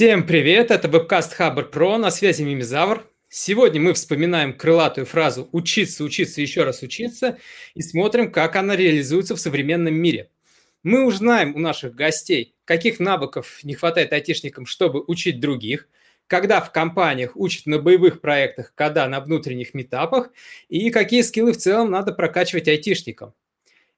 Всем привет, это вебкаст Хабр Про, на связи Мимизавр. Сегодня мы вспоминаем крылатую фразу «учиться, учиться, еще раз учиться» и смотрим, как она реализуется в современном мире. Мы узнаем у наших гостей, каких навыков не хватает айтишникам, чтобы учить других, когда в компаниях учат на боевых проектах, когда на внутренних метапах, и какие скиллы в целом надо прокачивать айтишникам.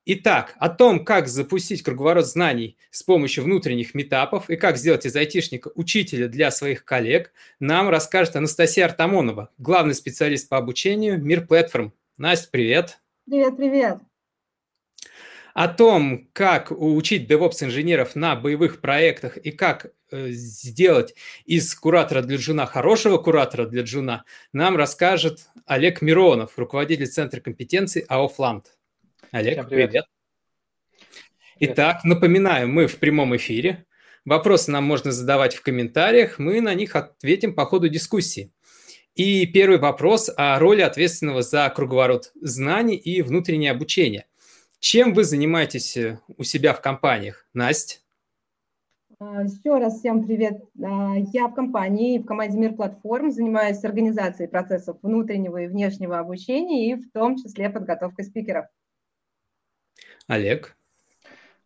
Итак, о том, как запустить круговорот знаний с помощью внутренних метапов и как сделать из айтишника учителя для своих коллег, нам расскажет Анастасия Артамонова, главный специалист по обучению Мир Платформ. Настя, привет. Привет, привет. О том, как учить DevOps-инженеров на боевых проектах и как э, сделать из куратора для джуна хорошего куратора для джуна, нам расскажет Олег Миронов, руководитель Центра компетенций АО «Флант». Олег, Всем привет. привет. Итак, напоминаю, мы в прямом эфире. Вопросы нам можно задавать в комментариях, мы на них ответим по ходу дискуссии. И первый вопрос о роли ответственного за круговорот знаний и внутреннее обучение. Чем вы занимаетесь э, у себя в компаниях, Настя? А, Еще раз всем привет. А, я в компании, в команде Мир Платформ занимаюсь организацией процессов внутреннего и внешнего обучения и в том числе подготовкой спикеров. Олег?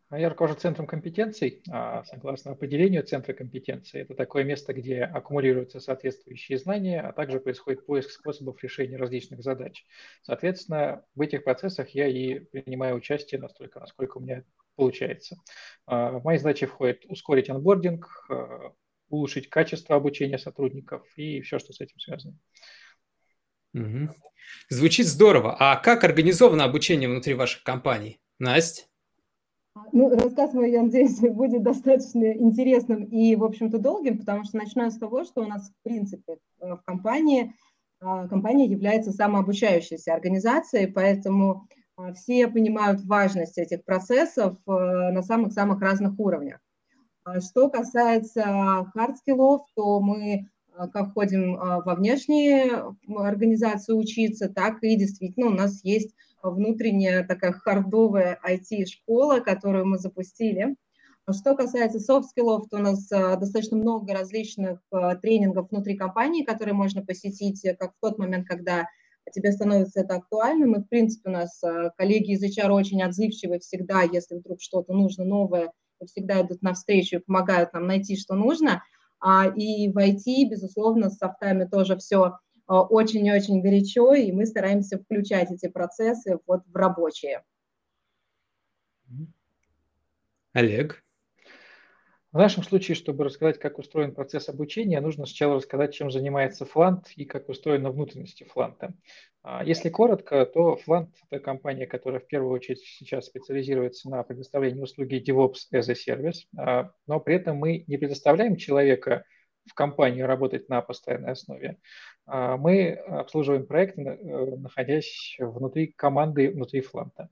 А я руковожу центром компетенций. А, согласно определению центра компетенций, это такое место, где аккумулируются соответствующие знания, а также происходит поиск способов решения различных задач. Соответственно, в этих процессах я и принимаю участие настолько, насколько у меня получается. А, в мои задачи входит ускорить анбординг, улучшить качество обучения сотрудников и все, что с этим связано. Угу. Звучит здорово. А как организовано обучение внутри ваших компаний? Настя? Ну, рассказ мой, я надеюсь, будет достаточно интересным и, в общем-то, долгим, потому что начну с того, что у нас, в принципе, э, в компании, э, компания является самообучающейся организацией, поэтому э, все понимают важность этих процессов на самых-самых разных уровнях. Что касается хардскиллов, то мы как ходим во внешние организации учиться, так и действительно у нас есть внутренняя такая хардовая IT-школа, которую мы запустили. Что касается софт-скиллов, то у нас а, достаточно много различных а, тренингов внутри компании, которые можно посетить как в тот момент, когда тебе становится это актуальным. И, в принципе, у нас а, коллеги из HR очень отзывчивы всегда, если вдруг что-то нужно новое, всегда идут навстречу и помогают нам найти, что нужно. И в IT, безусловно, с софтами тоже все очень-очень горячо, и мы стараемся включать эти процессы вот в рабочие. Олег? В нашем случае, чтобы рассказать, как устроен процесс обучения, нужно сначала рассказать, чем занимается Флант и как устроена внутренности Фланта. А, если коротко, то Флант – это компания, которая в первую очередь сейчас специализируется на предоставлении услуги DevOps as a Service, а, но при этом мы не предоставляем человека в компании работать на постоянной основе. А, мы обслуживаем проекты, э, находясь внутри команды, внутри Фланта.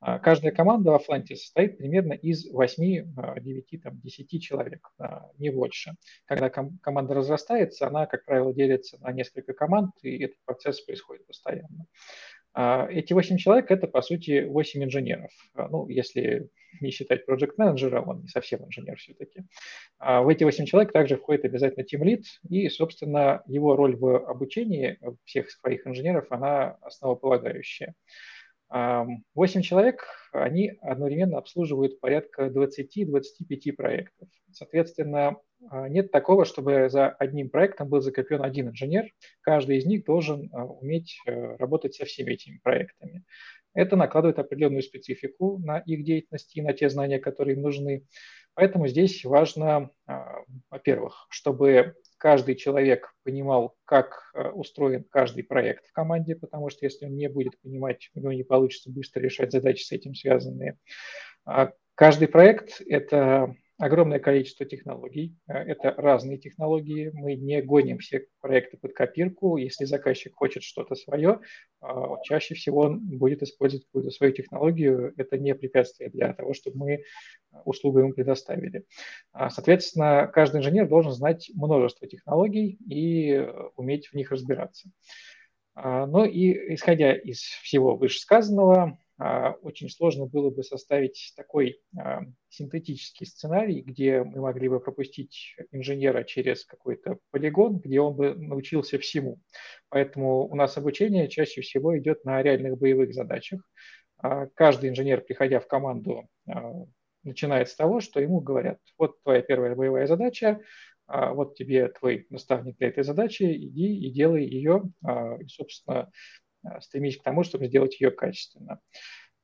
А, каждая команда во Фланте состоит примерно из 8, 9, там, 10 человек, а, не больше. Когда ком- команда разрастается, она, как правило, делится на несколько команд, и этот процесс происходит постоянно. Эти 8 человек – это, по сути, 8 инженеров. Ну, если не считать проект менеджера он не совсем инженер все-таки. А в эти 8 человек также входит обязательно Team Lead, и, собственно, его роль в обучении всех своих инженеров, она основополагающая. 8 человек, они одновременно обслуживают порядка 20-25 проектов. Соответственно, а, нет такого, чтобы за одним проектом был закреплен один инженер. Каждый из них должен а, уметь э, работать со всеми этими проектами. Это накладывает определенную специфику на их деятельность и на те знания, которые им нужны. Поэтому здесь важно, а, во-первых, чтобы каждый человек понимал, как а, устроен каждый проект в команде, потому что если он не будет понимать, у него не получится быстро решать задачи с этим связанные. А, каждый проект – это огромное количество технологий. Э, это разные технологии. Мы не гоним все проекты под копирку. Если заказчик хочет что-то свое, э, чаще всего он будет использовать какую-то свою технологию. Это не препятствие для того, чтобы мы услугу ему предоставили. А, соответственно, каждый инженер должен знать множество технологий и э, уметь в них разбираться. А, ну и исходя из всего вышесказанного, очень сложно было бы составить такой а, синтетический сценарий, где мы могли бы пропустить инженера через какой-то полигон, где он бы научился всему. Поэтому у нас обучение чаще всего идет на реальных боевых задачах. А, каждый инженер, приходя в команду, начинает с того, что ему говорят, вот твоя первая боевая задача, вот тебе твой наставник для этой задачи, иди и делай ее, и, собственно, Э, стремись к тому, чтобы сделать ее качественно.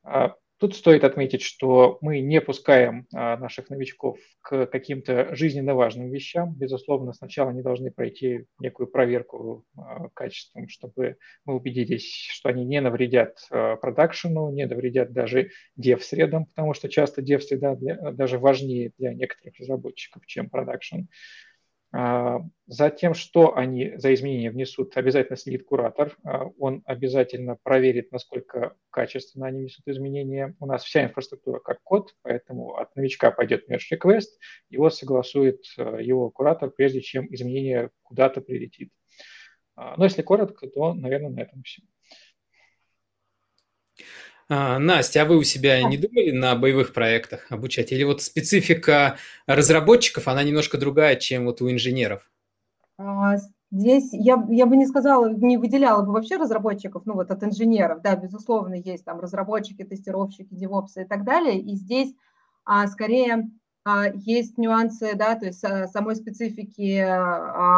А, тут стоит отметить, что мы не пускаем а, наших новичков к каким-то жизненно важным вещам. Безусловно, сначала они должны пройти некую проверку а, качеством, чтобы мы убедились, что они не навредят продакшену, не навредят даже дев-средам, потому что часто дев-среда даже важнее для некоторых разработчиков, чем продакшн. А, за тем, что они за изменения внесут, обязательно следит куратор. А, он обязательно проверит, насколько качественно они несут изменения. У нас вся инфраструктура как код, поэтому от новичка пойдет request, его согласует а, его куратор, прежде чем изменение куда-то прилетит. Но если коротко, то, наверное, на этом все. А, Настя, а вы у себя не думали на боевых проектах обучать? Или вот специфика разработчиков, она немножко другая, чем вот у инженеров? А, здесь я, я бы не сказала, не выделяла бы вообще разработчиков, ну вот от инженеров, да, безусловно, есть там разработчики, тестировщики, девопсы и так далее, и здесь а, скорее а, есть нюансы, да, то есть самой специфики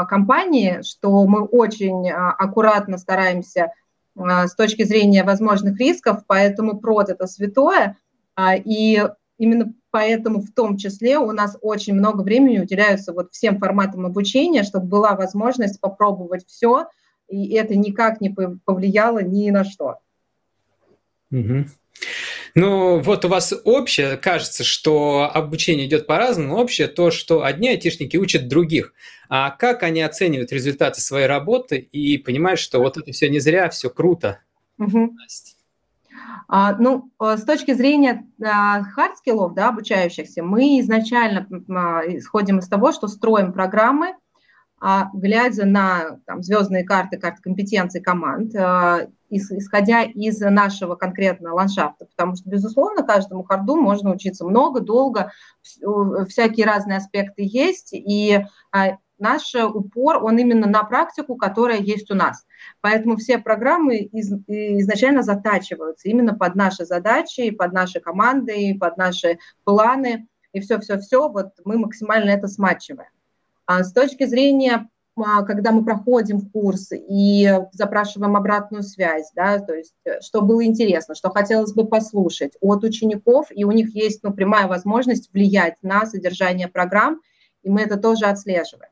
компании, что мы очень аккуратно стараемся с точки зрения возможных рисков, поэтому прод – это святое, а, и именно поэтому в том числе у нас очень много времени уделяется вот всем форматам обучения, чтобы была возможность попробовать все, и это никак не повлияло ни на что. Угу. Ну, вот у вас общее, кажется, что обучение идет по-разному, общее то, что одни айтишники учат других. А как они оценивают результаты своей работы и понимают, что вот это все не зря, все круто? Угу. А, ну, э, с точки зрения хард-скиллов, да, обучающихся, мы изначально а, исходим из того, что строим программы, глядя на там, звездные карты, карты компетенций команд, а, исходя из нашего конкретного ландшафта, потому что, безусловно, каждому харду можно учиться много, долго, всякие разные аспекты есть, и а, наш упор, он именно на практику, которая есть у нас. Поэтому все программы из, изначально затачиваются именно под наши задачи, под наши команды, под наши планы, и все-все-все, вот мы максимально это смачиваем. А с точки зрения, а, когда мы проходим курс и запрашиваем обратную связь, да, то есть э, что было интересно, что хотелось бы послушать от учеников, и у них есть ну, прямая возможность влиять на содержание программ, и мы это тоже отслеживаем.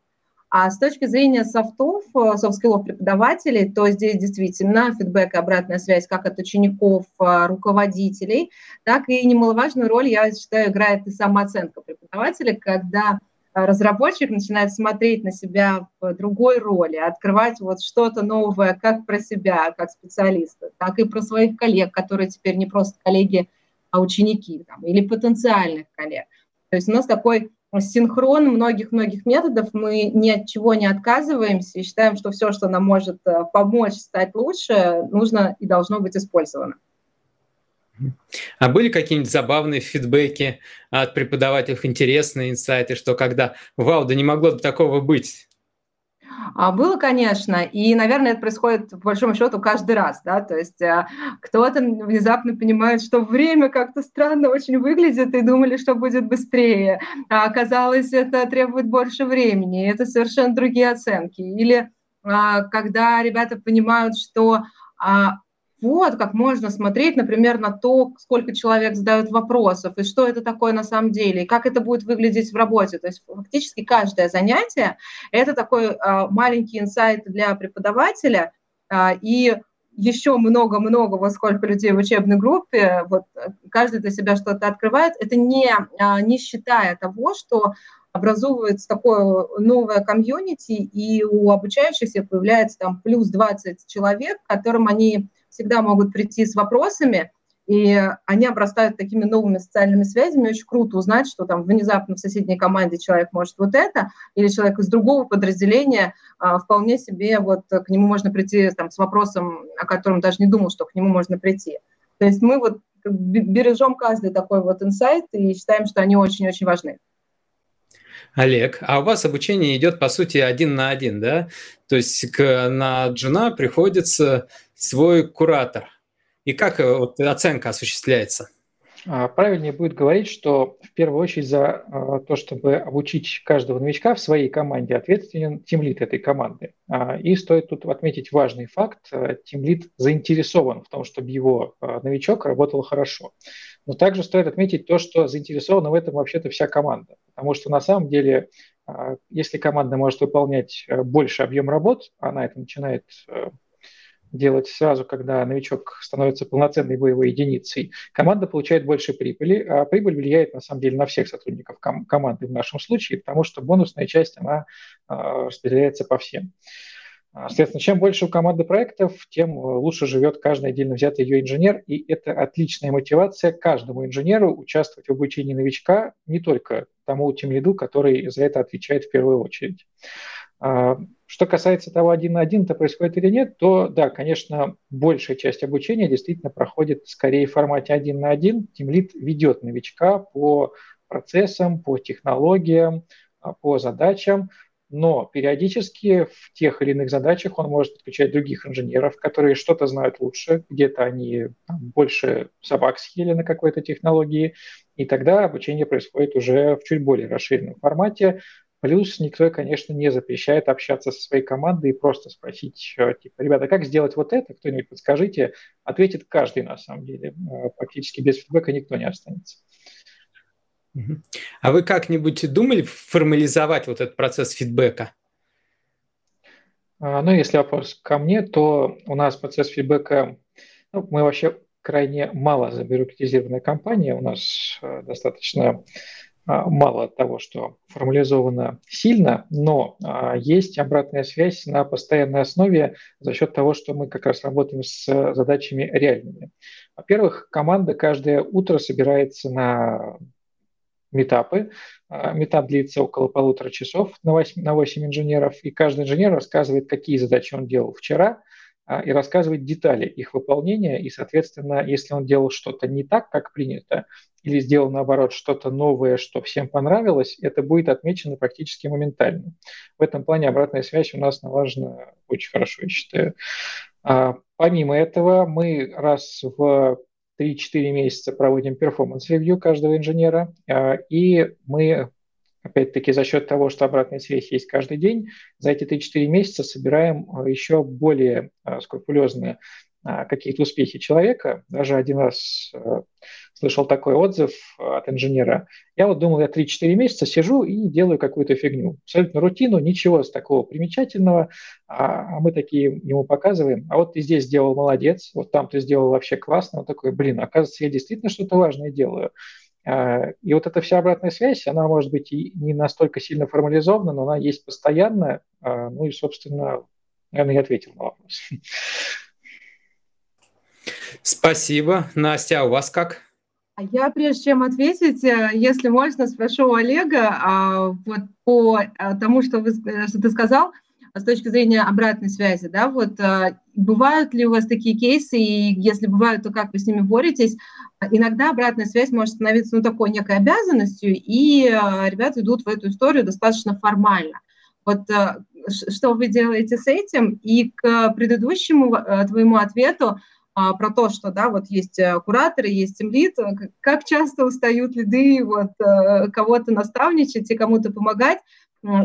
А с точки зрения софтов, э, софт-скиллов преподавателей, то здесь действительно фидбэк и обратная связь как от учеников, э, руководителей, так и немаловажную роль, я считаю, играет и самооценка преподавателя, когда разработчик начинает смотреть на себя в другой роли, открывать вот что-то новое как про себя, как специалиста, так и про своих коллег, которые теперь не просто коллеги, а ученики там, или потенциальных коллег. То есть у нас такой синхрон многих-многих методов, мы ни от чего не отказываемся и считаем, что все, что нам может э, помочь стать лучше, нужно и должно быть использовано. А были какие-нибудь забавные фидбэки от преподавателей, интересные инсайты, что когда «Вау, да не могло бы такого быть»? А было, конечно, и, наверное, это происходит, по большому счету, каждый раз, да, то есть а, кто-то внезапно понимает, что время как-то странно очень выглядит, и думали, что будет быстрее, а оказалось, это требует больше времени, это совершенно другие оценки, или а, когда ребята понимают, что а, вот как можно смотреть, например, на то, сколько человек задают вопросов, и что это такое на самом деле, и как это будет выглядеть в работе. То есть фактически каждое занятие – это такой а, маленький инсайт для преподавателя, а, и еще много-много, во сколько людей в учебной группе, вот каждый для себя что-то открывает, это не, а, не считая того, что образовывается такое новое комьюнити, и у обучающихся появляется там плюс 20 человек, которым они всегда могут прийти с вопросами, и они обрастают такими новыми социальными связями. Очень круто узнать, что там внезапно в соседней команде человек может вот это, или человек из другого подразделения а, вполне себе вот к нему можно прийти там, с вопросом, о котором даже не думал, что к нему можно прийти. То есть мы вот бережем каждый такой вот инсайт и считаем, что они очень-очень важны. Олег, а у вас обучение идет, по сути, один на один, да? То есть к, на джуна приходится свой куратор. И как э, вот, оценка осуществляется? А, правильнее будет говорить, что в первую очередь за а, то, чтобы обучить каждого новичка в своей команде, ответственен тимлит этой команды. А, и стоит тут отметить важный факт. Тимлит заинтересован в том, чтобы его новичок работал хорошо. Но также стоит отметить то, что заинтересована в этом вообще-то вся команда. Потому что на самом деле, если команда может выполнять больше объем работ, она это начинает делать сразу, когда новичок становится полноценной боевой единицей, команда получает больше прибыли, а прибыль влияет на самом деле на всех сотрудников ком- команды в нашем случае, потому что бонусная часть, она э, распределяется по всем. А, соответственно, чем больше у команды проектов, тем лучше живет каждый отдельно взятый ее инженер, и это отличная мотивация каждому инженеру участвовать в обучении новичка, не только тому тем лиду, который за это отвечает в первую очередь. А, что касается того, один на один это происходит или нет, то да, конечно, большая часть обучения действительно проходит скорее в формате один на один. Тимлит ведет новичка по процессам, по технологиям, а, по задачам, но периодически в тех или иных задачах он может подключать других инженеров, которые что-то знают лучше, где-то они там, больше собак съели на какой-то технологии, и тогда обучение происходит уже в чуть более расширенном формате, Плюс никто, конечно, не запрещает общаться со своей командой и просто спросить, типа, ребята, как сделать вот это, кто-нибудь подскажите, ответит каждый на самом деле. Э, практически без фидбэка никто не останется. А вы как-нибудь думали формализовать вот этот процесс фидбэка? А, ну, если вопрос ко мне, то у нас процесс фидбэка, ну, мы вообще крайне мало забюрократизированная компания, у нас э, достаточно мало того, что формализовано сильно, но а, есть обратная связь на постоянной основе за счет того, что мы как раз работаем с задачами реальными. Во-первых, команда каждое утро собирается на метапы. А, метап длится около полутора часов на 8, на 8 инженеров, и каждый инженер рассказывает, какие задачи он делал вчера, и рассказывает детали их выполнения, и, соответственно, если он делал что-то не так, как принято, или сделал, наоборот, что-то новое, что всем понравилось, это будет отмечено практически моментально. В этом плане обратная связь у нас налажена очень хорошо, я считаю. А, помимо этого, мы раз в 3-4 месяца проводим перформанс-ревью каждого инженера, а, и мы опять-таки за счет того, что обратная связь есть каждый день, за эти 3-4 месяца собираем а, еще более а, скрупулезные какие-то успехи человека. Даже один раз слышал такой отзыв от инженера. Я вот думал, я 3-4 месяца сижу и делаю какую-то фигню. Абсолютно рутину, ничего с такого примечательного. А, а мы такие ему показываем. А вот ты здесь сделал молодец, вот там ты сделал вообще классно. Он такой, блин, оказывается, я действительно что-то важное делаю. А, и вот эта вся обратная связь, она может быть и не настолько сильно формализована, но она есть постоянно. А, ну и, собственно, наверное, я ответил на вопрос. Спасибо. Настя, а у вас как? А я, прежде чем ответить, э, если можно, спрошу у Олега а, вот по э, тому, что, вы, э, что ты сказал, с точки зрения обратной связи, да, вот бывают ли у вас такие кейсы, и если бывают, то как вы с ними боретесь? Иногда обратная связь может становиться, ну, такой некой обязанностью, и ребята идут в эту историю достаточно формально. Вот что вы делаете с этим? И к предыдущему твоему ответу, про то, что, да, вот есть э, кураторы, есть темлит, э, как часто устают лиды вот э, кого-то наставничать и кому-то помогать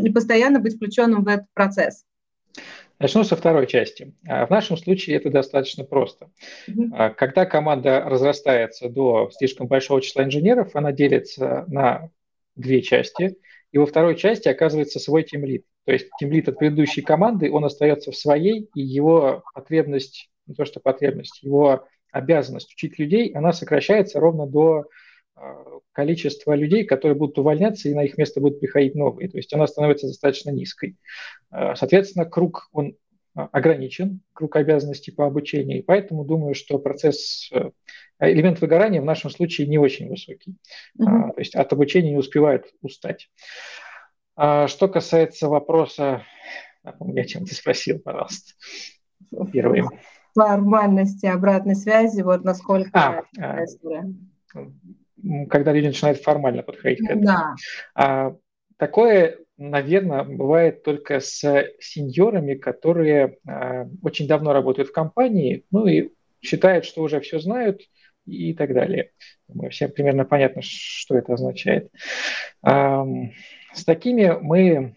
и постоянно быть включенным в этот процесс. Начну со второй части. А, в нашем случае это достаточно просто. Mm-hmm. Когда команда разрастается до слишком большого числа инженеров, она делится на две части, и во второй части оказывается свой тимлит. То есть тимлит от предыдущей команды, он остается в своей, и его потребность не то что потребность, его обязанность учить людей, она сокращается ровно до а, количества людей, которые будут увольняться, и на их место будут приходить новые. То есть она становится достаточно низкой. А, соответственно, круг, он а, ограничен, круг обязанностей по обучению, и поэтому думаю, что процесс, э, элемент выгорания в нашем случае не очень высокий. Mm-hmm. То есть от обучения не успевают устать. Что касается вопроса, напомню, о чем ты спросил, пожалуйста, первый. Формальности обратной связи, вот насколько а, а, когда люди начинают формально подходить к этому. Да. А, такое, наверное, бывает только с сеньорами, которые а, очень давно работают в компании, ну и считают, что уже все знают и так далее. Думаю, всем примерно понятно, что это означает. А, с такими мы,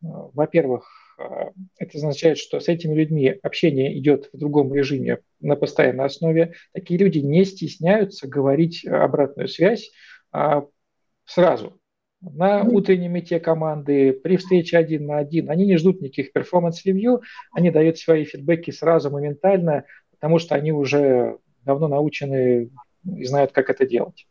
во-первых, а, это означает, что с этими людьми общение идет в другом режиме на постоянной основе. Такие люди не стесняются говорить обратную связь а, сразу. На утреннем мите команды, при встрече один на один, они не ждут никаких перформанс-ревью, они дают свои фидбэки сразу, моментально, потому что они уже давно научены и знают, как это делать.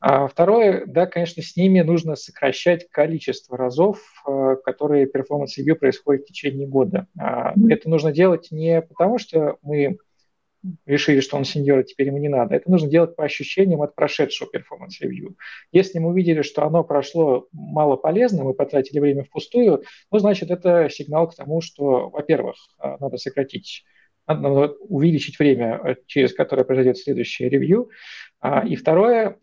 А второе, да, конечно, с ними нужно сокращать количество разов, э, которые перформанс ревью происходит в течение года. А это нужно делать не потому, что мы решили, что он сеньор, и теперь ему не надо. Это нужно делать по ощущениям от прошедшего перформанс-ревью. Если мы увидели, что оно прошло мало полезно, мы потратили время впустую, ну, значит, это сигнал к тому, что, во-первых, э, надо сократить надо увеличить время, э, через которое произойдет следующее ревью. А, и второе,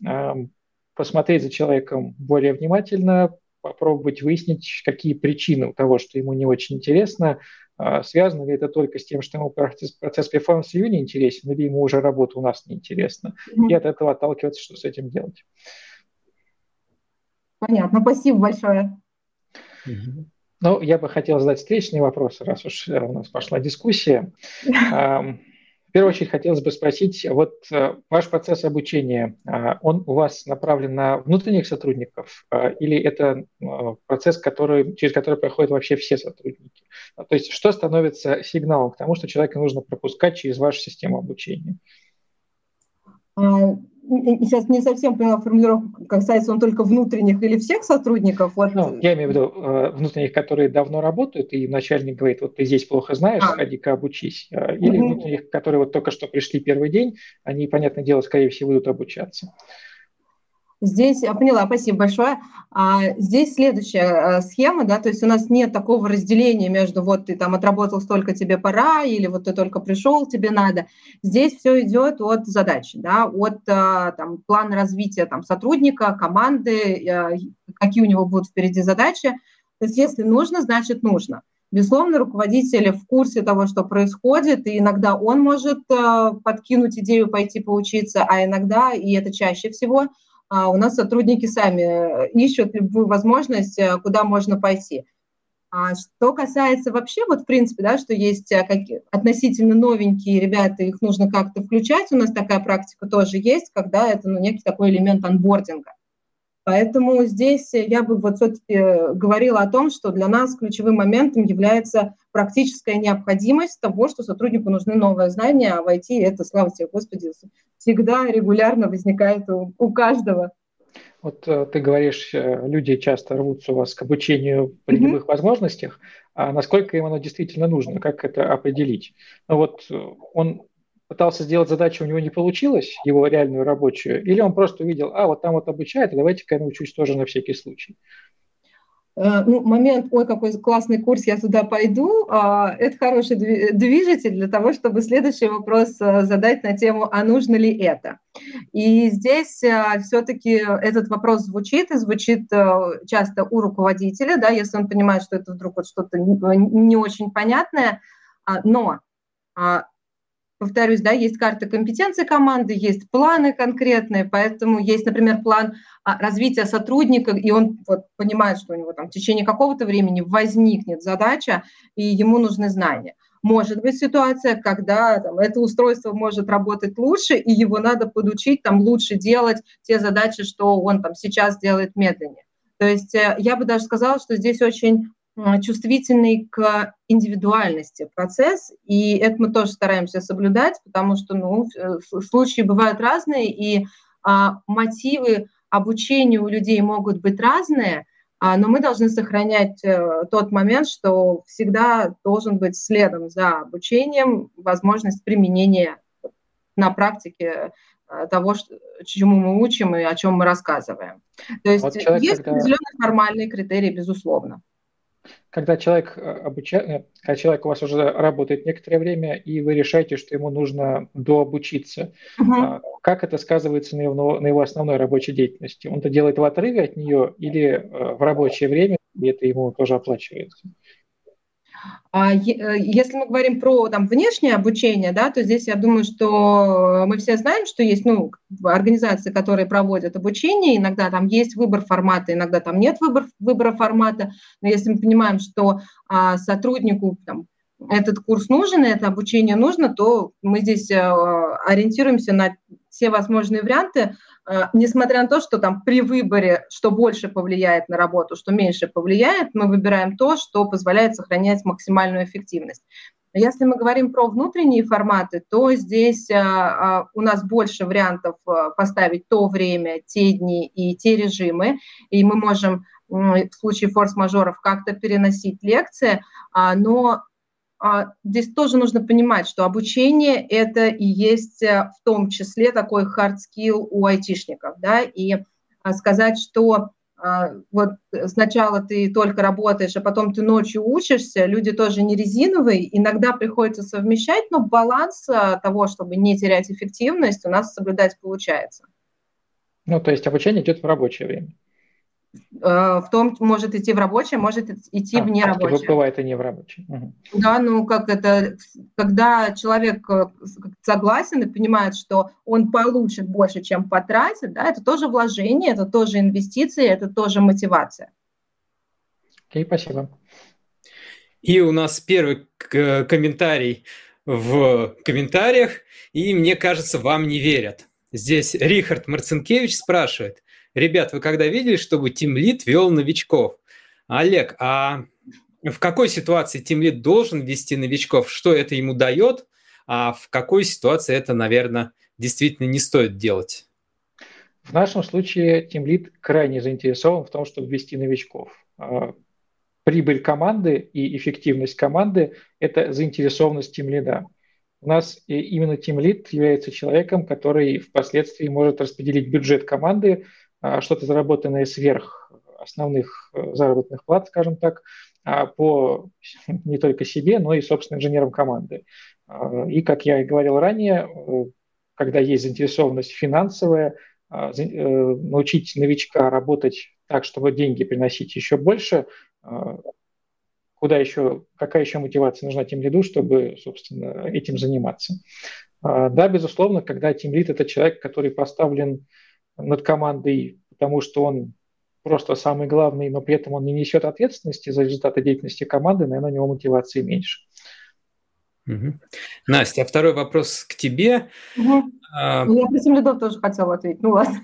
посмотреть за человеком более внимательно, попробовать выяснить, какие причины у того, что ему не очень интересно, а, связано ли это только с тем, что ему процесс, процесс перформанс ревью не интересен, или ему уже работа у нас не интересна, mm-hmm. и от этого отталкиваться, что с этим делать. Понятно, спасибо большое. Mm-hmm. Ну, я бы хотел задать встречные вопросы, раз уж э, у нас пошла дискуссия. В первую очередь хотелось бы спросить, вот э, ваш процесс обучения, а, он у вас направлен на внутренних сотрудников а, или это а, процесс, который, через который проходят вообще все сотрудники? То есть что становится сигналом к тому, что человека нужно пропускать через вашу систему обучения? Сейчас не совсем поняла формулировку, касается он только внутренних или всех сотрудников? Вот. Ну, я имею в виду э, внутренних, которые давно работают, и начальник говорит, вот ты здесь плохо знаешь, а. ходи-ка обучись. Э, или угу. внутренних, которые вот только что пришли первый день, они, понятное дело, скорее всего, будут обучаться. Здесь, я поняла, спасибо большое. А, здесь следующая а, схема, да, то есть у нас нет такого разделения между вот ты там отработал столько, тебе пора, или вот ты только пришел, тебе надо. Здесь все идет от задачи, да, от а, там, плана развития там, сотрудника, команды, а, какие у него будут впереди задачи. То есть если нужно, значит нужно. Безусловно, руководитель в курсе того, что происходит, и иногда он может э, подкинуть идею пойти поучиться, а иногда, и это чаще всего, а у нас сотрудники сами э, ищут любую возможность, э, куда можно пойти. А что касается вообще, вот в принципе, да, что есть э, как, относительно новенькие ребята, их нужно как-то включать, у нас такая практика тоже есть, когда это ну, некий такой элемент анбординга. Поэтому здесь я бы вот все-таки говорила о том, что для нас ключевым моментом является практическая необходимость того, что сотруднику нужны новые знания, а в IT это, слава тебе, Господи, всегда регулярно возникает у, у каждого. Вот э, ты говоришь, э, люди часто рвутся у вас к обучению при mm-hmm. любых возможностях, а насколько им оно действительно нужно, как это определить? Ну вот э, он пытался сделать задачу, у него не получилось, его реальную рабочую, или он просто увидел, а, вот там вот обучают, давайте-ка я научусь тоже на всякий случай. Э, ну, момент, ой, какой классный курс, я туда пойду, а, это хороший движитель для того, чтобы следующий вопрос э, задать на тему, а нужно ли это? И здесь э, все-таки этот вопрос звучит, и звучит часто у руководителя, да, если он понимает, что это вдруг вот что-то не очень понятное, а, но а, повторюсь, да, есть карта компетенции команды, есть планы конкретные, поэтому есть, например, план а, развития сотрудника, и он вот понимает, что у него там в течение какого-то времени возникнет задача, и ему нужны знания. Может быть ситуация, когда там, это устройство может работать лучше, и его надо подучить там лучше делать те задачи, что он там сейчас делает медленнее. То есть э, я бы даже сказала, что здесь очень чувствительный к индивидуальности процесс, и это мы тоже стараемся соблюдать, потому что ну, э, случаи бывают разные, и а, мотивы обучения у людей могут быть разные, а, но мы должны сохранять а, тот момент, что всегда должен быть следом за обучением возможность применения на практике э, того, что, чему мы учим и о чем мы рассказываем. То есть вот человек, есть когда... определенные формальные критерии, безусловно когда человек, обуча... когда человек у вас уже работает некоторое время, и вы решаете, что ему нужно дообучиться, uh-huh. как это сказывается на его, на его основной рабочей деятельности? Он это делает в отрыве от нее или в рабочее время, и это ему тоже оплачивается? А э, если мы говорим про там, внешнее обучение, да, то здесь я думаю, что мы все знаем, что есть ну, организации, которые проводят обучение, иногда там есть выбор формата, иногда там нет выбор, выбора формата, но если мы понимаем, что а, сотруднику там, этот курс нужен, это обучение нужно, то мы здесь а, ориентируемся на все возможные варианты, а, несмотря на то, что там при выборе, что больше повлияет на работу, что меньше повлияет, мы выбираем то, что позволяет сохранять максимальную эффективность. Если мы говорим про внутренние форматы, то здесь а, у нас больше вариантов поставить то время, те дни и те режимы, и мы можем в случае форс-мажоров как-то переносить лекции, но а, здесь тоже нужно понимать, что обучение – это и есть э, в том числе такой hard skill у айтишников, да, и а, сказать, что а, вот сначала ты только работаешь, а потом ты ночью учишься, люди тоже не резиновые, иногда приходится совмещать, но баланс того, чтобы не терять эффективность, у нас соблюдать получается. Ну, то есть обучение идет в рабочее время. Э, в том может идти в рабочее, может идти а, в нерабочее. Бывает и не в рабочее. Угу. Да, ну как это, когда человек э, согласен и понимает, что он получит больше, чем потратит, да, это тоже вложение, это тоже инвестиции, это тоже мотивация. Окей, okay, спасибо. И у нас первый комментарий в комментариях, и мне кажется, вам не верят. Здесь Рихард Марцинкевич спрашивает, Ребят, вы когда видели, чтобы тимлит вел новичков? Олег, а в какой ситуации тимлит должен вести новичков? Что это ему дает? А в какой ситуации это, наверное, действительно не стоит делать? В нашем случае тимлит крайне заинтересован в том, чтобы вести новичков. А, прибыль команды и эффективность команды – это заинтересованность тимлида. У нас именно тимлид является человеком, который впоследствии может распределить бюджет команды что-то заработанное сверх основных э, заработных плат, скажем так, а, по не только себе, но и, собственно, инженерам команды. А, и, как я и говорил ранее, э, когда есть заинтересованность финансовая, э, научить новичка работать так, чтобы деньги приносить еще больше, куда еще, какая еще мотивация нужна тем лиду, чтобы, собственно, этим заниматься. Да, безусловно, когда тем лид – это человек, который поставлен над командой, потому что он просто самый главный, но при этом он не несет ответственности за результаты деятельности команды, наверное, у него мотивации меньше. Угу. Настя, а второй вопрос к тебе. Угу. А... Я про Семлидов тоже хотела ответить, ну ладно.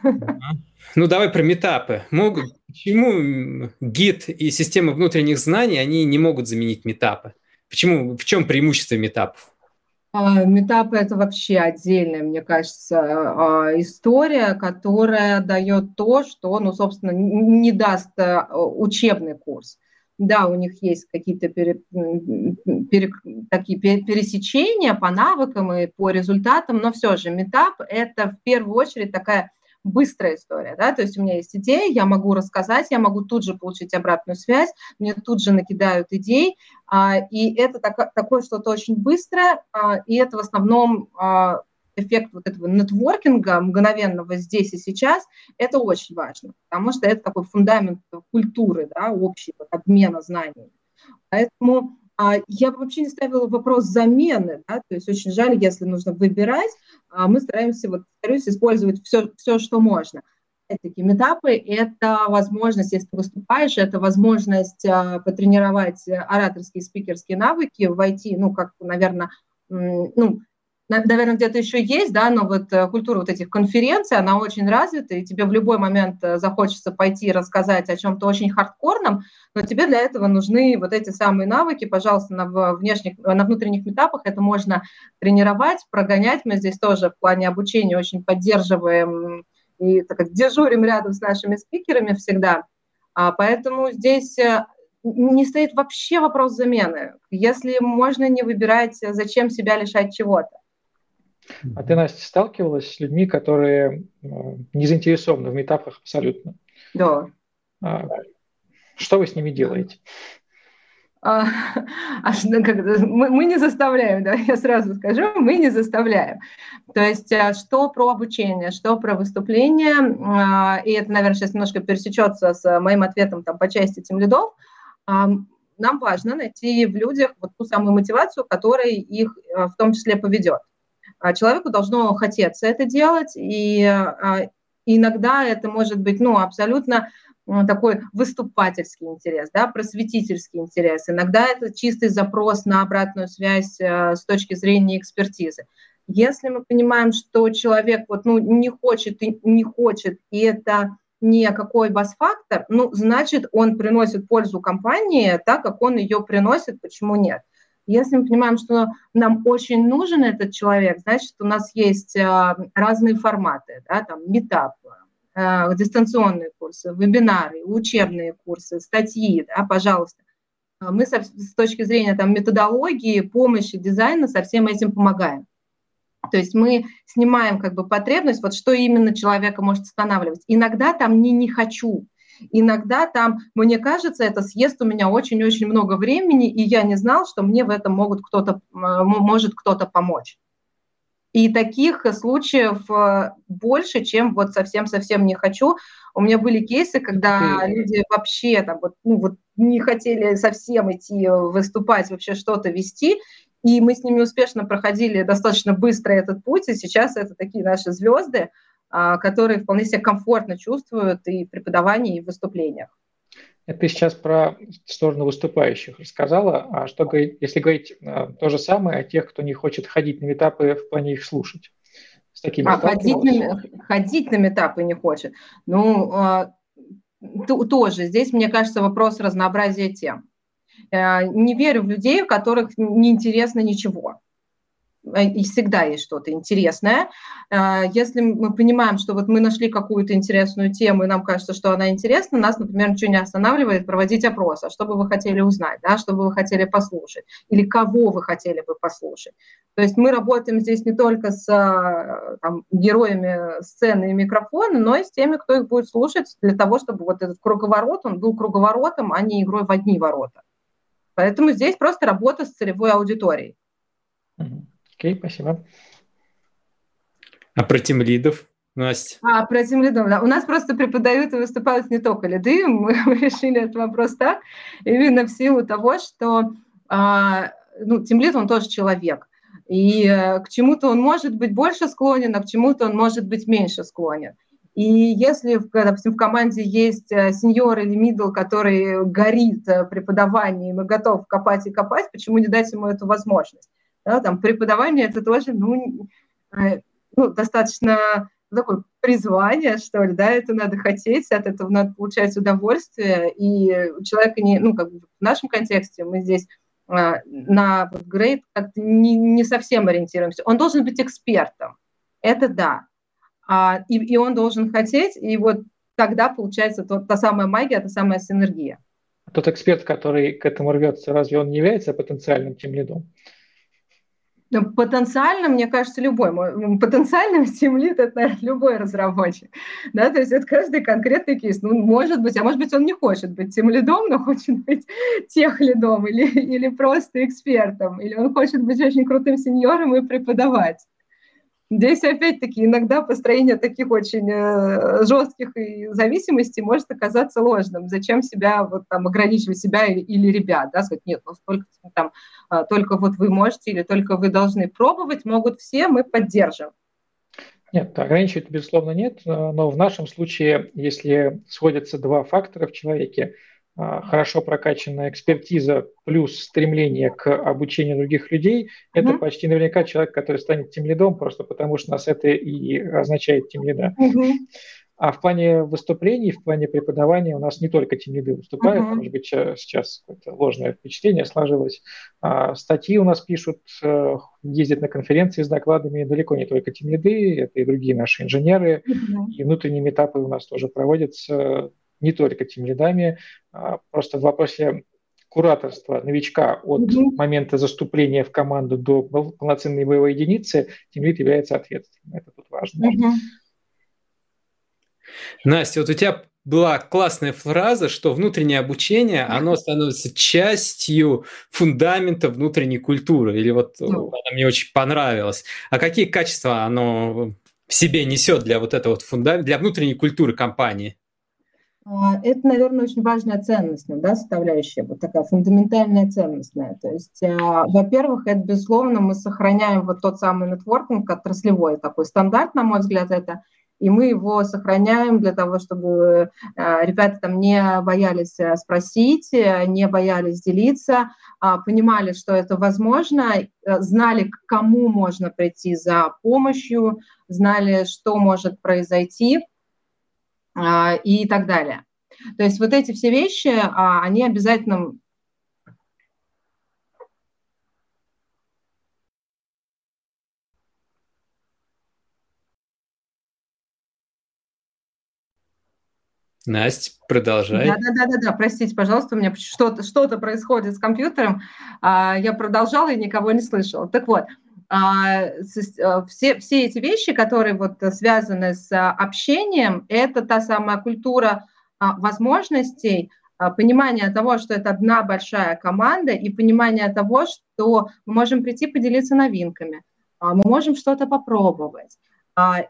Ну давай про метапы. Могут, почему гид и система внутренних знаний, они не могут заменить метапы? Почему, в чем преимущество метапов? А, метапы – это вообще отдельная, мне кажется, а, история, которая дает то, что, ну, собственно, не даст а, учебный курс. Да, у них есть какие-то пере, пере, такие пересечения по навыкам и по результатам, но все же метап – это в первую очередь такая быстрая история, да, то есть у меня есть идея, я могу рассказать, я могу тут же получить обратную связь, мне тут же накидают идей, а, и это так, такое что-то очень быстрое, а, и это в основном а, эффект вот этого нетворкинга мгновенного здесь и сейчас, это очень важно, потому что это такой фундамент культуры, да, общего обмена знаниями. Поэтому я вообще не ставила вопрос замены, да, то есть очень жаль, если нужно выбирать, а мы стараемся, вот, повторюсь, использовать все, все, что можно. Опять-таки, метапы – это возможность, если ты выступаешь, это возможность а, потренировать ораторские, спикерские навыки, войти, ну, как, наверное, ну, наверное, где-то еще есть, да, но вот э, культура вот этих конференций, она очень развита, и тебе в любой момент э, захочется пойти рассказать о чем-то очень хардкорном, но тебе для этого нужны вот эти самые навыки, пожалуйста, на, внешних, на внутренних метапах это можно тренировать, прогонять. Мы здесь тоже в плане обучения очень поддерживаем и так, дежурим рядом с нашими спикерами всегда. А, поэтому здесь э, не стоит вообще вопрос замены. Если можно не выбирать, зачем себя лишать чего-то. А ты, Настя, сталкивалась с людьми, которые э, не заинтересованы в метапах абсолютно? Да. А, что вы с ними делаете? а, а мы, мы не заставляем, да, я сразу скажу, мы не заставляем. То есть а, что про обучение, что про выступление, а, и это, наверное, сейчас немножко пересечется с моим ответом там, по части тем лидов, нам важно найти в людях вот ту самую мотивацию, которая их в том числе поведет. Человеку должно хотеться это делать, и иногда это может быть ну, абсолютно такой выступательский интерес, да, просветительский интерес. Иногда это чистый запрос на обратную связь э, с точки зрения экспертизы. Если мы понимаем, что человек вот, ну, не хочет и не хочет, и это не какой бас-фактор, ну, значит, он приносит пользу компании так, как он ее приносит, почему нет? Если мы понимаем, что нам очень нужен этот человек, значит, у нас есть э, разные форматы, да, там, метап, Э, дистанционные курсы, вебинары, учебные курсы, статьи, да, пожалуйста. Э, мы со, с точки зрения там, методологии, помощи, дизайна со всем этим помогаем. То есть мы снимаем как бы потребность, вот что именно человека может останавливать. Иногда там не «не хочу», иногда там, мне кажется, это съест у меня очень-очень много времени, и я не знал, что мне в этом могут кто-то, может кто-то помочь. И таких случаев э, больше, чем вот совсем-совсем не хочу. У меня были кейсы, когда Ты... люди вообще там вот, ну, вот не хотели совсем идти выступать, вообще что-то вести, и мы с ними успешно проходили достаточно быстро этот путь, и сейчас это такие наши звезды, а, которые вполне себя комфортно чувствуют и в преподавании, и в выступлениях. Это ты сейчас про сторону выступающих рассказала, а что если говорить а, то же самое о тех, кто не хочет ходить на метапы в плане их слушать? С такими а ходить на, ходить на метапы не хочет. Ну, а, тоже здесь, мне кажется, вопрос разнообразия тем. Э, не верю в людей, в которых не интересно ничего. Э, и всегда есть что-то интересное. Э, если мы понимаем, что вот мы нашли какую-то интересную тему, и нам кажется, что она интересна, нас, например, ничего не останавливает проводить опрос. А что бы вы хотели узнать, да? что бы вы хотели послушать, или кого вы хотели бы послушать. То есть мы работаем здесь не только с э, там, героями сцены и микрофона, но и с теми, кто их будет слушать, для того, чтобы вот этот круговорот, он был круговоротом, а не игрой в одни ворота. Поэтому здесь просто работа с целевой аудиторией. Окей, спасибо. А про тимлидов, Настя? А, про тимлидов, да. У нас просто преподают и выступают не только лиды. Мы, мы решили этот вопрос так, именно в силу того, что а, ну, тимлид, он тоже человек. И а, к чему-то он может быть больше склонен, а к чему-то он может быть меньше склонен. И если, допустим, в команде есть э, сеньор или мидл, который горит э, преподаванием и готов копать и копать, почему не дать ему эту возможность? Да, там преподавание это тоже ну, э, ну, достаточно такое призвание, что ли, да, это надо хотеть, от этого надо получать удовольствие, и у человека не, ну, как бы в нашем контексте мы здесь а, на грейд как-то не, не совсем ориентируемся. Он должен быть экспертом, это да, а, и, и он должен хотеть, и вот тогда получается то, та самая магия, та самая синергия. Тот эксперт, который к этому рвется, разве он не является потенциальным тем лидом? Потенциально, мне кажется, любой. Потенциальным стимлит это наверное, любой разработчик. Да, то есть это каждый конкретный кейс. Ну, может быть, а может быть, он не хочет быть тем лидом, но хочет быть тех лидом или, или просто экспертом, или он хочет быть очень крутым сеньором и преподавать. Здесь, опять-таки, иногда построение таких очень э, жестких зависимостей может оказаться ложным. Зачем себя вот там ограничивать себя или, ребят, да, сказать, нет, ну столько там, а, только вот вы можете или только вы должны пробовать, могут все, мы поддержим. Нет, ограничивать, безусловно, нет, но в нашем случае, если сходятся два фактора в человеке – хорошо прокачанная экспертиза плюс стремление к обучению других людей, это почти наверняка человек, который станет тем лидом, просто потому что нас это и означает тем лида. Mm-hmm. А в плане выступлений, в плане преподавания у нас не только тем лиды выступают, uh-huh. может быть, сейчас какое-то ложное впечатление сложилось. А, статьи у нас пишут, э, ездят на конференции с докладами далеко не только тем лиды, это и другие наши инженеры, uh-huh. и внутренние этапы у нас тоже проводятся не только тем лидами, а просто в вопросе кураторства новичка от mm момента заступления в команду до полноценной боевой единицы, тимлид является ответственным. Это тут важно. mm Настя, вот у тебя была классная фраза, что внутреннее обучение, оно становится частью фундамента внутренней культуры. Или вот ну. она мне очень понравилась. А какие качества оно в себе несет для вот этого вот фундамента, для внутренней культуры компании? А, это, наверное, очень важная ценностная да, составляющая, вот такая фундаментальная ценностная. То есть, а, во-первых, это, безусловно, мы сохраняем вот тот самый нетворкинг, отраслевой такой стандарт, на мой взгляд, это, и мы его сохраняем для того, чтобы а, ребята там не боялись спросить, не боялись делиться, понимали, что это возможно, знали, к кому можно прийти за помощью, знали, что может произойти, и так далее. То есть вот эти все вещи, а, они обязательно Настя, продолжай. Да, да, да, да, да. Простите, пожалуйста, у меня что-то что происходит с компьютером. А, я продолжала и никого не слышала. Так вот, а, а, все, все эти вещи, которые вот связаны с общением, это та самая культура а, возможностей, понимание того, что это одна большая команда, и понимание того, что мы можем прийти поделиться новинками, мы можем что-то попробовать.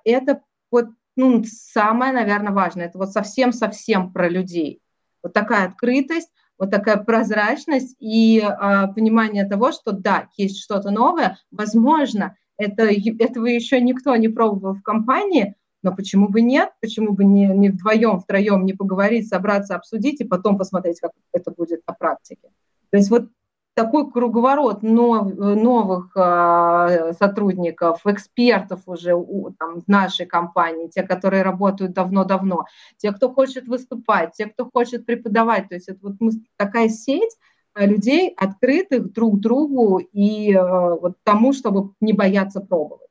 Это вот ну, самое, наверное, важное. Это вот совсем-совсем про людей. Вот такая открытость, вот такая прозрачность и э, понимание того, что да, есть что-то новое, возможно, это, этого еще никто не пробовал в компании, но почему бы нет, почему бы не, не вдвоем, втроем не поговорить, собраться, обсудить и потом посмотреть, как это будет на практике. То есть вот такой круговорот нов, новых э, сотрудников, экспертов уже там, нашей компании, те, которые работают давно-давно, те, кто хочет выступать, те, кто хочет преподавать. То есть это вот такая сеть а, людей, открытых друг другу и э, вот тому, чтобы не бояться пробовать.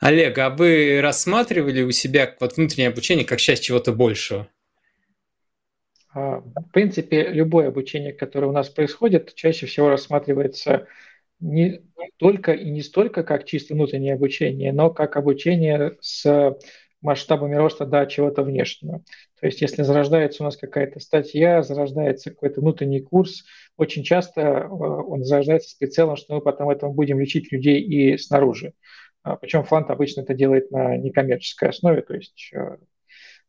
Олег, а вы рассматривали у себя вот внутреннее обучение как часть чего-то большего? А, в принципе, любое обучение, которое у нас происходит, чаще всего рассматривается не только и не столько как чисто внутреннее обучение, но как обучение с масштабами роста до чего-то внешнего. То есть если зарождается у нас какая-то статья, зарождается какой-то внутренний курс, очень часто э, он зарождается с прицелом, что мы потом этому будем лечить людей и снаружи. А, Причем флант обычно это делает на некоммерческой основе, то есть э,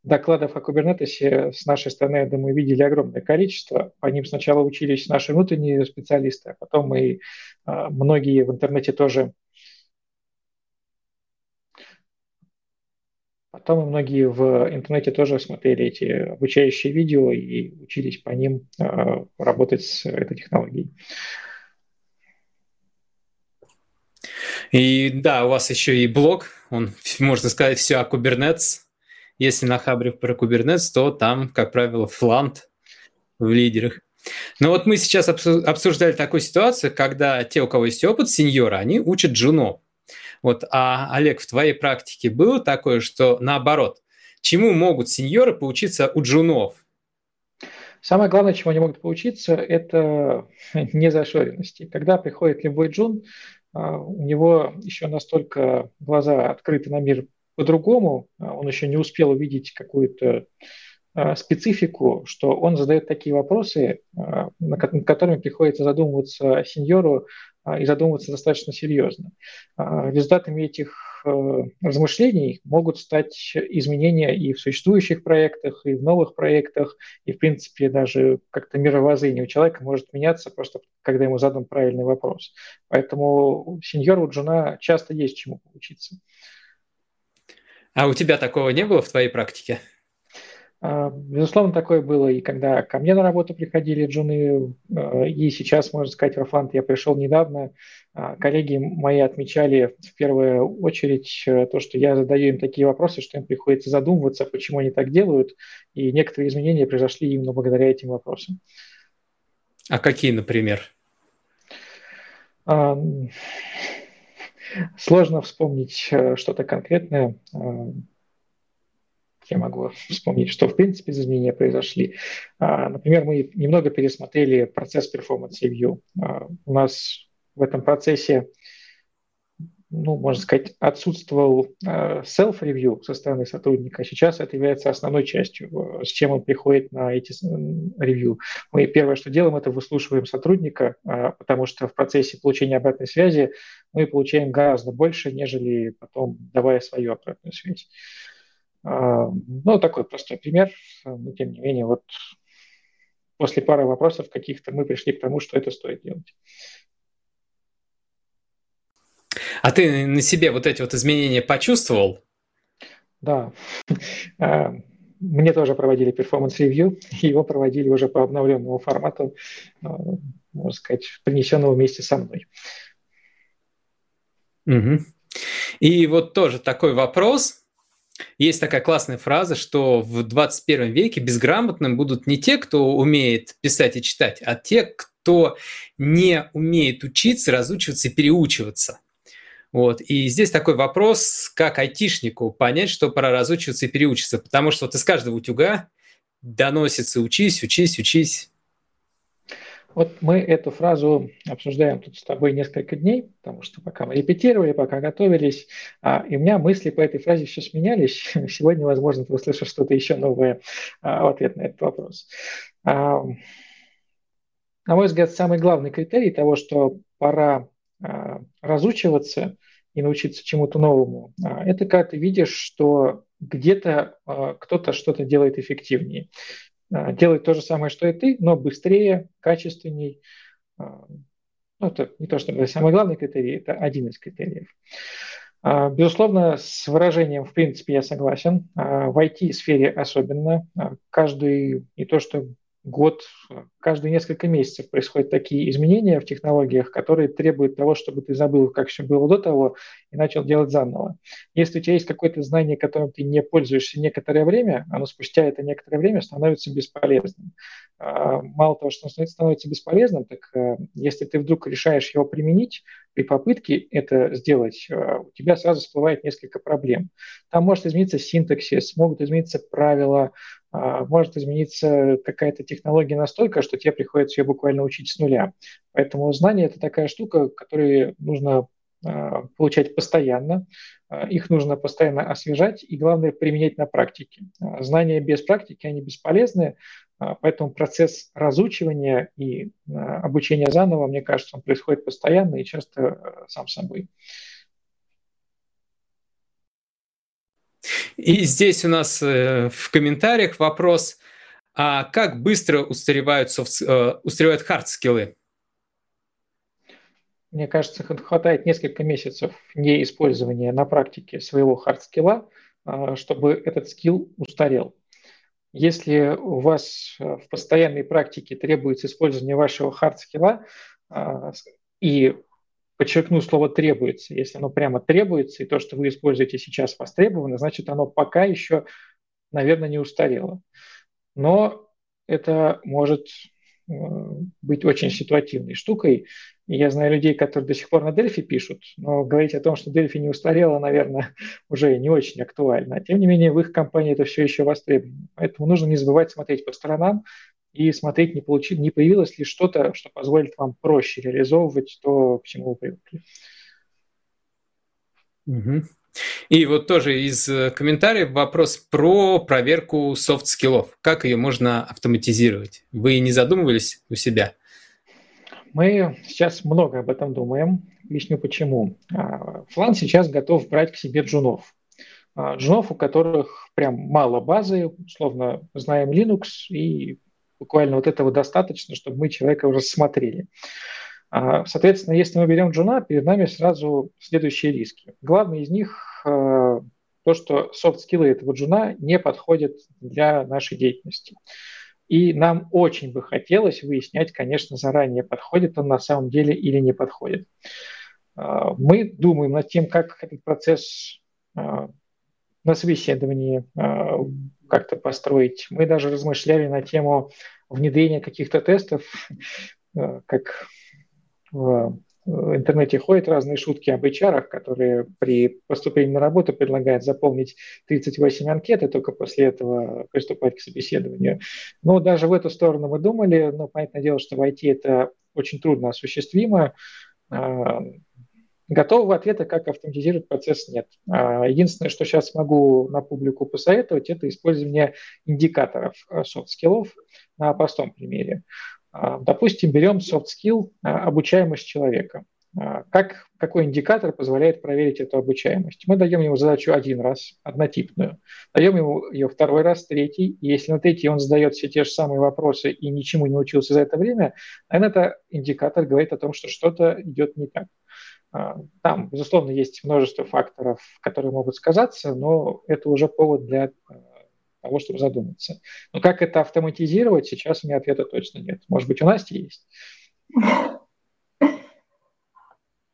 докладов о кубернетесе с нашей стороны, я думаю, видели огромное количество. По ним сначала учились наши внутренние специалисты, а потом и а, многие в интернете тоже Потом многие в интернете тоже смотрели эти обучающие видео и учились по ним э, работать с этой технологией. И да, у вас еще и блог, он, можно сказать, все о Kubernetes. Если на Хабре про Kubernetes, то там, как правило, флант в лидерах. Но вот мы сейчас обсуждали такую ситуацию, когда те, у кого есть опыт, сеньора, они учат джуно. Вот, а, Олег, в твоей практике было такое, что наоборот, чему могут сеньоры поучиться у джунов? Самое главное, чему они могут поучиться, это незашоренности. Когда приходит любой джун, а, у него еще настолько глаза открыты на мир по-другому, а, он еще не успел увидеть какую-то а, специфику, что он задает такие вопросы, а, над которыми приходится задумываться сеньору и задумываться достаточно серьезно. Результатами этих размышлений могут стать изменения и в существующих проектах, и в новых проектах, и, в принципе, даже как-то мировоззрение у человека может меняться просто, когда ему задан правильный вопрос. Поэтому сеньору Джуна часто есть чему поучиться. А у тебя такого не было в твоей практике? А, безусловно, такое было и когда ко мне на работу приходили джуны, а, и сейчас, можно сказать, в Афлант я пришел недавно. А, коллеги мои отмечали в первую очередь э, то, что я задаю им такие вопросы, что им приходится задумываться, почему они так делают, и некоторые изменения произошли именно благодаря этим вопросам. А какие, например? Сложно вспомнить э, что-то конкретное. Э, я могу вспомнить, что в принципе изменения произошли. А, например, мы немного пересмотрели процесс review. А, у нас в этом процессе ну, можно сказать, отсутствовал э, self-review со стороны сотрудника. Сейчас это является основной частью, э, с чем он приходит на эти ревью. Мы первое, что делаем, это выслушиваем сотрудника, э, потому что в процессе получения обратной связи мы получаем гораздо больше, нежели потом давая свою обратную связь. Ну, такой простой пример, но тем не менее, вот после пары вопросов каких-то мы пришли к тому, что это стоит делать. А ты на себе вот эти вот изменения почувствовал? Да. А, мне тоже проводили перформанс-ревью, его проводили уже по обновленному формату, а, можно сказать, принесенного вместе со мной. Угу. И вот тоже такой вопрос. Есть такая классная фраза, что в 21 веке безграмотным будут не те, кто умеет писать и читать, а те, кто не умеет учиться, разучиваться и переучиваться. Вот. И здесь такой вопрос, как айтишнику понять, что пора разучиваться и переучиться, потому что вот из каждого утюга доносится «учись, учись, учись». Вот мы эту фразу обсуждаем тут с тобой несколько дней, потому что пока мы репетировали, пока готовились, а, и у меня мысли по этой фразе все сменялись. Сегодня, возможно, ты услышишь что-то еще новое а, в ответ на этот вопрос. На мой взгляд, самый главный критерий того, что пора разучиваться и научиться чему-то новому, а, это когда ты видишь, что где-то а, кто-то что-то делает эффективнее. Делает то же самое, что и ты, но быстрее, качественней. Ну, это не то, что самый главный критерий, это один из критериев. Безусловно, с выражением, в принципе, я согласен. В IT-сфере особенно. Каждый, не то что год, каждые несколько месяцев происходят такие изменения в технологиях, которые требуют того, чтобы ты забыл, как все было до того, и начал делать заново. Если у тебя есть какое-то знание, которым ты не пользуешься некоторое время, оно спустя это некоторое время становится бесполезным. А, мало того, что оно становится бесполезным, так э, если ты вдруг решаешь его применить, при попытке это сделать, э, у тебя сразу всплывает несколько проблем. Там может измениться синтаксис, могут измениться правила, может измениться какая-то технология настолько, что тебе приходится ее буквально учить с нуля. Поэтому знание – это такая штука, которую нужно а, получать постоянно, а, их нужно постоянно освежать и, главное, применять на практике. Знания без практики, они бесполезны, поэтому процесс разучивания и обучения заново, мне кажется, он происходит постоянно и часто сам собой. И здесь у нас э, в комментариях вопрос, а как быстро устаревают, софт, э, устаревают хард-скиллы? Мне кажется, хватает несколько месяцев неиспользования на практике своего хард-скилла, э, чтобы этот скилл устарел. Если у вас в постоянной практике требуется использование вашего хард-скилла, и подчеркну слово «требуется». Если оно прямо требуется, и то, что вы используете сейчас, востребовано, значит, оно пока еще, наверное, не устарело. Но это может э, быть очень ситуативной штукой. Я знаю людей, которые до сих пор на Дельфи пишут, но говорить о том, что Дельфи не устарело, наверное, уже не очень актуально. Тем не менее, в их компании это все еще востребовано. Поэтому нужно не забывать смотреть по сторонам, и смотреть, не, получи, не появилось ли что-то, что позволит вам проще реализовывать то, к чему вы привыкли. Угу. И вот тоже из э, комментариев вопрос про проверку софт-скиллов. Как ее можно автоматизировать? Вы не задумывались у себя? Мы сейчас много об этом думаем. Объясню почему. Флант сейчас готов брать к себе джунов. А, джунов, у которых прям мало базы, условно знаем Linux и буквально вот этого достаточно, чтобы мы человека уже смотрели. А, соответственно, если мы берем джуна, перед нами сразу следующие риски. Главный из них а, то, что софт-скиллы этого джуна не подходят для нашей деятельности. И нам очень бы хотелось выяснять, конечно, заранее, подходит он на самом деле или не подходит. А, мы думаем над тем, как этот процесс на совещании как-то построить. Мы даже размышляли на тему внедрения каких-то тестов, э, как в интернете ходят разные шутки об HR, которые при поступлении на работу предлагают заполнить 38 анкет и только после этого приступать к собеседованию. Но даже в эту сторону мы думали, но понятное дело, что в IT это очень трудно осуществимо. Готового ответа, как автоматизировать процесс, нет. А, единственное, что сейчас могу на публику посоветовать, это использование индикаторов софт-скиллов на простом примере. А, допустим, берем soft skill обучаемость человека. А, как, какой индикатор позволяет проверить эту обучаемость? Мы даем ему задачу один раз, однотипную, даем ему ее второй раз, третий, и если на третий он задает все те же самые вопросы и ничему не научился за это время, наверное, это индикатор говорит о том, что что-то идет не так. А, там, безусловно, есть множество факторов, которые могут сказаться, но это уже повод для а, того, чтобы задуматься. Но как это автоматизировать, сейчас у меня ответа точно нет. Может быть, у Насти есть?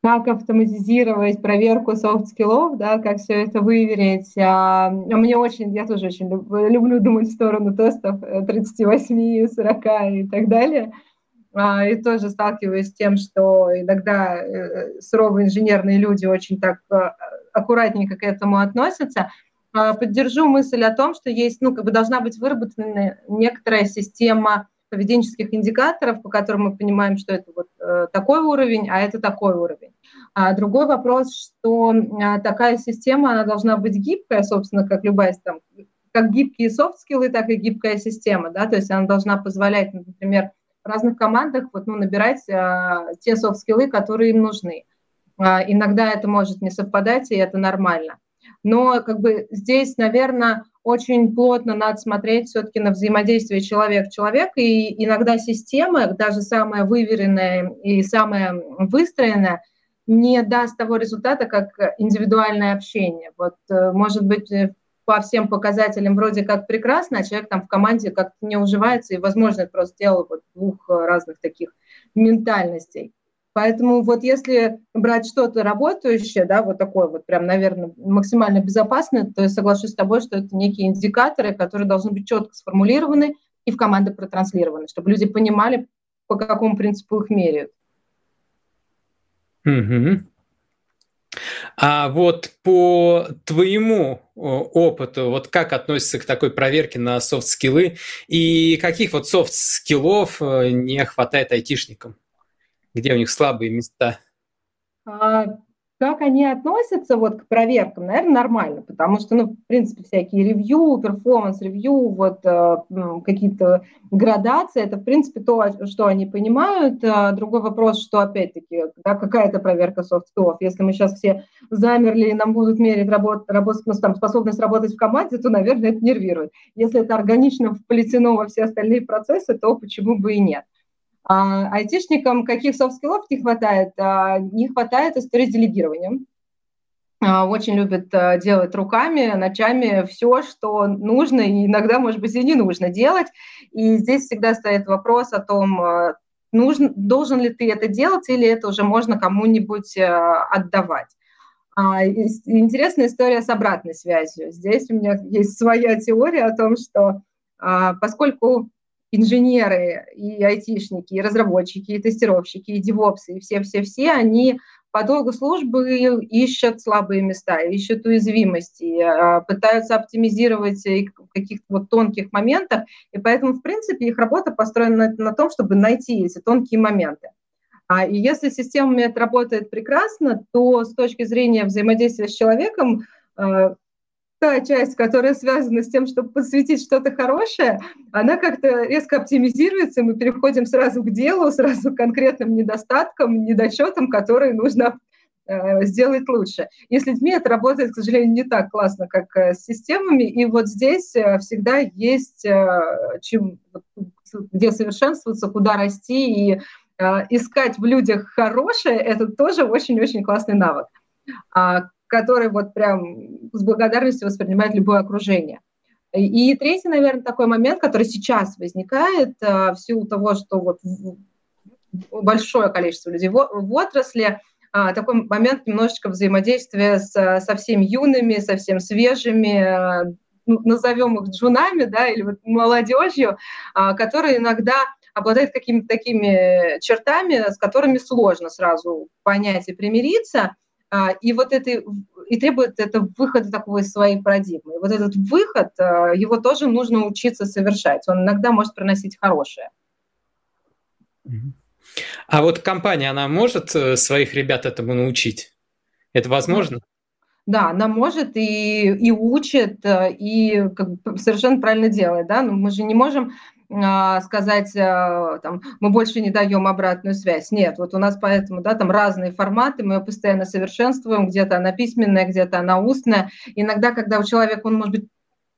как автоматизировать проверку софт-скиллов, да, как все это выверить. А, мне очень, я тоже очень люблю думать в сторону тестов 38, 40 и так далее. А, и тоже сталкиваюсь с тем, что иногда э, суровые инженерные люди очень так э, аккуратненько к этому относятся. А, поддержу мысль о том, что есть, ну, как бы должна быть выработана некоторая система поведенческих индикаторов, по которым мы понимаем, что это вот э, такой уровень, а это такой уровень. А другой вопрос, что э, такая система, она должна быть гибкая, собственно, как любая там, как гибкие софт-скиллы, так и гибкая система, да, то есть она должна позволять, например, разных командах вот, ну, набирать а, те софт-скиллы, которые им нужны. А, иногда это может не совпадать, и это нормально. Но как бы здесь, наверное, очень плотно надо смотреть все-таки на взаимодействие человек-человек, и иногда система, даже самая выверенная и самая выстроенная, не даст того результата, как индивидуальное общение. Вот, э, может быть, э, по всем показателям вроде как прекрасно, а человек там в команде как-то не уживается, и, возможно, это просто дело вот двух разных таких ментальностей. Поэтому вот если брать что-то работающее, да, вот такое вот прям, наверное, максимально безопасное, то я соглашусь с тобой, что это некие индикаторы, которые должны быть четко сформулированы и в команды протранслированы, чтобы люди понимали, по какому принципу их меряют. Угу. А вот по твоему опыту, вот как относится к такой проверке на софт-скиллы и каких вот софт-скиллов э, не хватает айтишникам? где у них слабые места? Как они относятся вот к проверкам, наверное, нормально, потому что, ну, в принципе, всякие ревью, перформанс-ревью, вот э, какие-то градации, это, в принципе, то, что они понимают. А другой вопрос, что, опять-таки, да, какая это проверка софт-скиллов. Если мы сейчас все замерли и нам будут мерить работ, работ, ну, там, способность работать в команде, то, наверное, это нервирует. Если это органично вплетено во все остальные процессы, то почему бы и нет. А айтишникам каких софт-скиллов не хватает? А, не хватает истории с делегированием. А, очень любят а, делать руками, ночами все, что нужно, и иногда, может быть, и не нужно делать. И здесь всегда стоит вопрос о том, нужен, должен ли ты это делать, или это уже можно кому-нибудь отдавать. Интересная история с обратной связью. Здесь у меня есть своя теория о том, что поскольку инженеры, и айтишники, и разработчики, и тестировщики, и девопсы, и все-все-все, они по долгу службы ищут слабые места, ищут уязвимости, а, пытаются оптимизировать в каких-то вот тонких моментах, и поэтому, в принципе, их работа построена на, том, чтобы найти эти тонкие моменты. А, и если система это работает прекрасно, то с точки зрения взаимодействия с человеком а, та часть, которая связана с тем, чтобы подсветить что-то хорошее, она как-то резко оптимизируется, и мы переходим сразу к делу, сразу к конкретным недостаткам, недочетам, которые нужно э, сделать лучше. И с людьми это работает, к сожалению, не так классно, как э, с системами. И вот здесь э, всегда есть чем, где совершенствоваться, куда расти и искать в людях хорошее, это тоже очень-очень классный навык. Который вот прям с благодарностью воспринимает любое окружение. И третий, наверное, такой момент, который сейчас возникает э, в силу того, что вот большое количество людей в отрасли, а, такой момент немножечко взаимодействия с совсем юными, совсем свежими, э, ну, назовем их джунами, да, или вот молодежью, которые иногда обладают какими-то такими чертами, с которыми сложно сразу понять и примириться – и вот это и требует это выхода такого из своей парадигмы. И вот этот выход, а, его тоже нужно учиться совершать. Он иногда может приносить хорошее. А вот компания, она может э, своих ребят этому научить? Это возможно? Да, она может и, и учит, э, и как бы совершенно правильно делает. Да? Но мы же не можем а, сказать, а, там, мы больше не даем обратную связь. Нет, вот у нас поэтому, да, там разные форматы, мы ее постоянно совершенствуем, где-то она письменная, где-то она устная. Иногда, когда у человека, он, может быть,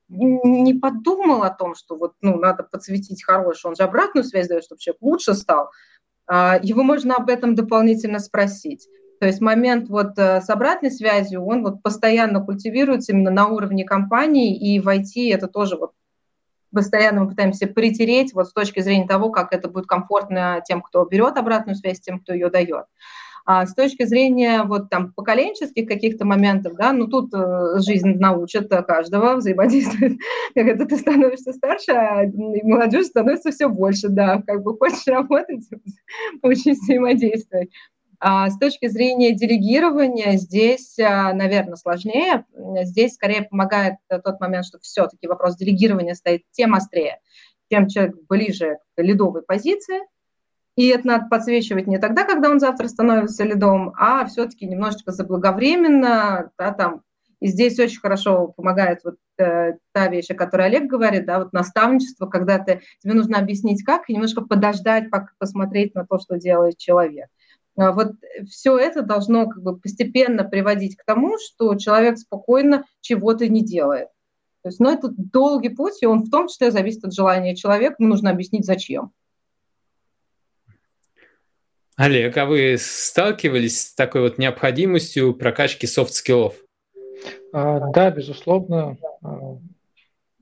не подумал о том, что вот, ну, надо подсветить хорошую, он же обратную связь дает, чтобы человек лучше стал, а, его можно об этом дополнительно спросить. То есть момент вот э, с обратной связью, он вот постоянно культивируется именно на уровне компании, и в IT это тоже вот постоянно мы пытаемся притереть вот с точки зрения того, как это будет комфортно тем, кто берет обратную связь, тем, кто ее дает. А с точки зрения вот там поколенческих каких-то моментов, да, ну тут э, жизнь научит каждого взаимодействовать, это ты становишься старше, а молодежь становится все больше, да, как бы хочешь работать, учись взаимодействовать. А с точки зрения делегирования здесь, а, наверное, сложнее. Здесь скорее помогает тот момент, что все-таки вопрос делегирования стоит тем острее, чем человек ближе к ледовой позиции. И это надо подсвечивать не тогда, когда он завтра становится ледом, а все-таки немножечко заблаговременно. Да, там. И здесь очень хорошо помогает вот э, та вещь, о которой Олег говорит, да, вот наставничество, когда ты, тебе нужно объяснить как, и немножко подождать, пока посмотреть на то, что делает человек. А вот все это должно как бы постепенно приводить к тому, что человек спокойно чего-то не делает. То есть, ну, это долгий путь, и он в том числе зависит от желания человека, ему нужно объяснить, зачем. Олег, а вы сталкивались с такой вот необходимостью прокачки софт-скиллов? А, да, безусловно. А,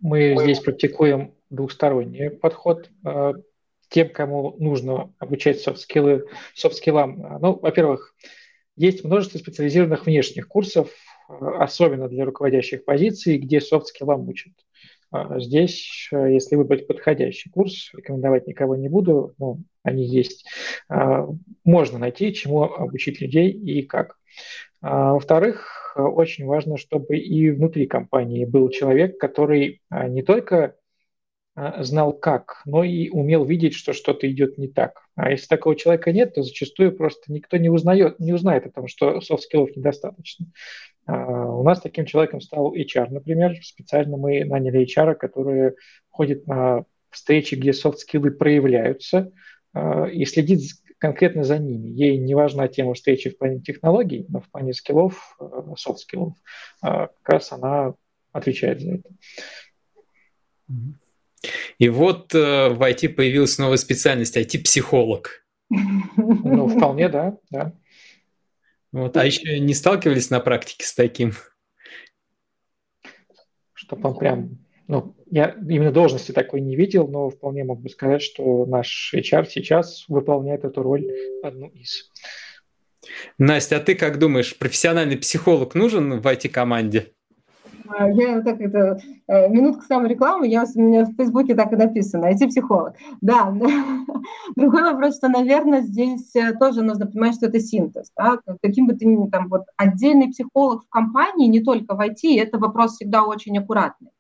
мы здесь практикуем двухсторонний подход. Тем, кому нужно обучать софт-скиллы, софт-скиллам. Ну, во-первых, есть множество специализированных внешних курсов, особенно для руководящих позиций, где софт-скиллам учат. А, здесь, если выбрать подходящий курс, рекомендовать никого не буду, но они есть, а, можно найти, чему обучить людей и как. А, во-вторых, очень важно, чтобы и внутри компании был человек, который не только знал как, но и умел видеть, что что-то идет не так. А если такого человека нет, то зачастую просто никто не узнает, не узнает о том, что софт-скиллов недостаточно. А, у нас таким человеком стал HR, например. Специально мы наняли HR, который ходит на встречи, где софт-скиллы проявляются, а, и следит конкретно за ними. Ей не важна тема встречи в плане технологий, но в плане скиллов, софт-скиллов, как раз она отвечает за это. И вот э, в IT появилась новая специальность IT-психолог. Ну, вполне, да, да. Вот, а еще не сталкивались на практике с таким? Чтоб он прям, ну, я именно должности такой не видел, но вполне мог бы сказать, что наш HR сейчас выполняет эту роль одну из. Настя, а ты как думаешь, профессиональный психолог нужен в IT-команде? А, я так это, э, минутка саморекламы, я, у меня в Фейсбуке так и написано, IT-психолог. Да, другой вопрос, что, наверное, здесь э, тоже нужно понимать, что это синтез. Да? Каким бы ты ни там, вот отдельный психолог в компании, не только в IT, это вопрос всегда очень аккуратный.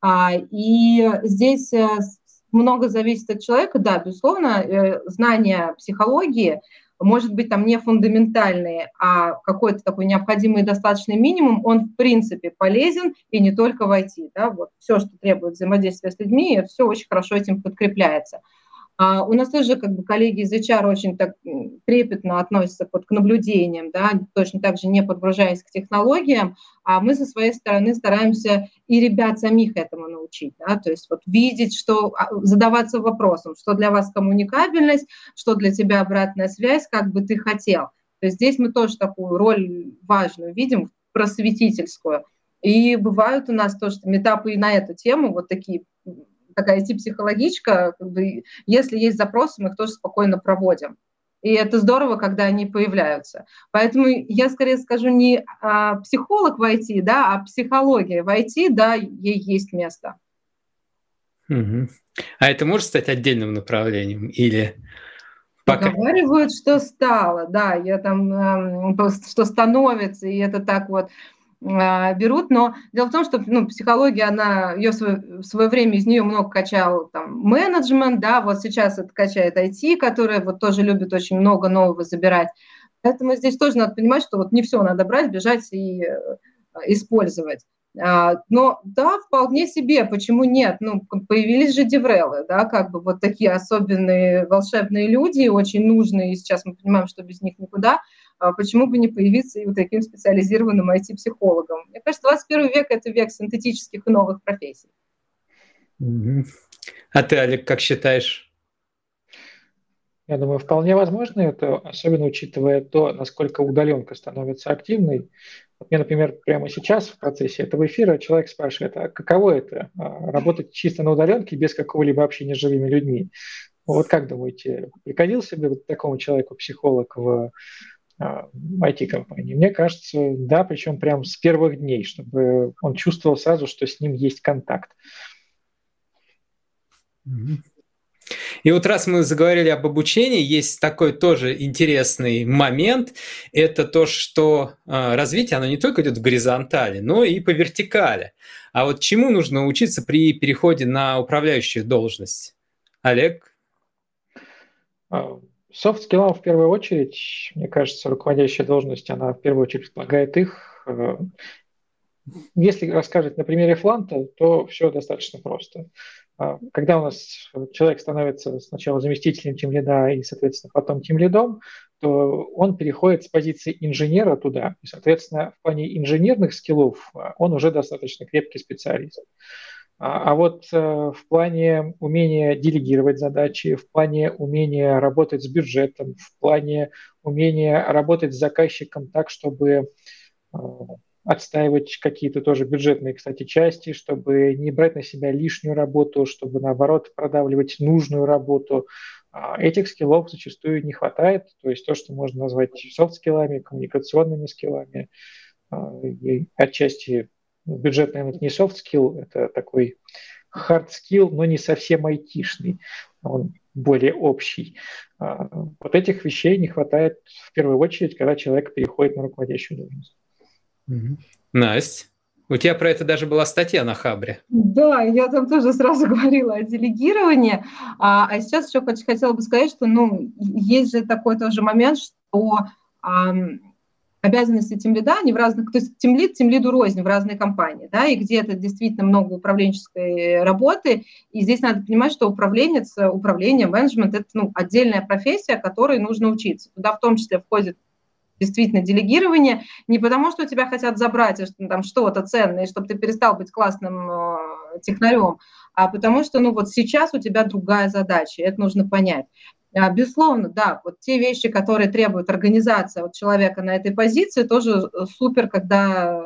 А, и здесь э, много зависит от человека, да, безусловно, знание психологии – может быть, там не фундаментальные, а какой-то такой необходимый достаточный минимум, он в принципе полезен и не только в IT. Да? Вот все, что требует взаимодействия с людьми, все очень хорошо этим подкрепляется. А у нас тоже как бы коллеги из HR очень так трепетно относятся вот к наблюдениям, да, точно так же не подгружаясь к технологиям, а мы со своей стороны стараемся и ребят самих этому научить, да, то есть вот видеть, что а, задаваться вопросом, что для вас коммуникабельность, что для тебя обратная связь, как бы ты хотел. То есть здесь мы тоже такую роль важную видим, просветительскую. И бывают у нас тоже метапы и на эту тему, вот такие такая IT-психологичка, как бы, если есть запросы, мы их тоже спокойно проводим. И это здорово, когда они появляются. Поэтому я скорее скажу не а, психолог в IT, да, а психология в IT, да, ей есть место. Угу. А это может стать отдельным направлением или пока? Поговаривают, что стало, да, я там, эм, что становится, и это так вот берут, но дело в том, что ну, психология, она, ее в свое, в свое время из нее много качал там, менеджмент, да, вот сейчас это качает IT, который вот тоже любит очень много нового забирать. Поэтому здесь тоже надо понимать, что вот не все надо брать, бежать и э, использовать. А, но да, вполне себе, почему нет? Ну, появились же деврелы, да, как бы вот такие особенные волшебные люди, очень нужные, и сейчас мы понимаем, что без них никуда. А почему бы не появиться и вот таким специализированным IT-психологом? Мне кажется, 21 век – это век синтетических и новых профессий. А ты, Олег, как считаешь? Я думаю, вполне возможно это, особенно учитывая то, насколько удаленка становится активной. Вот мне, например, прямо сейчас в процессе этого эфира человек спрашивает, а каково это а, работать чисто на удаленке без какого-либо общения с живыми людьми? Вот как думаете, пригодился бы вот такому человеку психолог в IT-компании? А, мне кажется, да, причем прям с первых дней, чтобы он чувствовал сразу, что с ним есть контакт. И вот раз мы заговорили об обучении, есть такой тоже интересный момент. Это то, что а, развитие, оно не только идет в горизонтали, но и по вертикали. А вот чему нужно учиться при переходе на управляющую должность? Олег? Софт-скиллам в первую очередь, мне кажется, руководящая должность, она в первую очередь предполагает их. Э, если рассказать на примере Фланта, то все достаточно просто. А, когда у нас человек становится сначала заместителем тем лида и, соответственно, потом тем лидом, то он переходит с позиции инженера туда. И, соответственно, в плане инженерных скиллов а, он уже достаточно крепкий специалист. А, а вот э, в плане умения делегировать задачи, в плане умения работать с бюджетом, в плане умения работать с заказчиком так, чтобы отстаивать какие-то тоже бюджетные, кстати, части, чтобы не брать на себя лишнюю работу, чтобы, наоборот, продавливать нужную работу. А этих скиллов зачастую не хватает, то есть то, что можно назвать софт-скиллами, коммуникационными скиллами, а, и отчасти бюджет, наверное, не софт-скилл, это такой хард-скилл, но не совсем айтишный, он более общий. А, вот этих вещей не хватает в первую очередь, когда человек переходит на руководящую должность. Настя, у тебя про это даже была статья на Хабре. Да, я там тоже сразу говорила о делегировании. А, а сейчас еще хотела бы сказать, что ну, есть же такой тоже момент, что а, обязанности тимлида, они в разных, то есть тимлид, тимлиду рознь в разные компании, да, и где-то действительно много управленческой работы, и здесь надо понимать, что управленец, управление, менеджмент – это ну, отдельная профессия, которой нужно учиться. Туда в том числе входит действительно делегирование не потому, что тебя хотят забрать там что-то ценное, чтобы ты перестал быть классным э, технарем, а потому что ну вот сейчас у тебя другая задача, это нужно понять. А, безусловно, да, вот те вещи, которые требует организация от человека на этой позиции, тоже э, супер, когда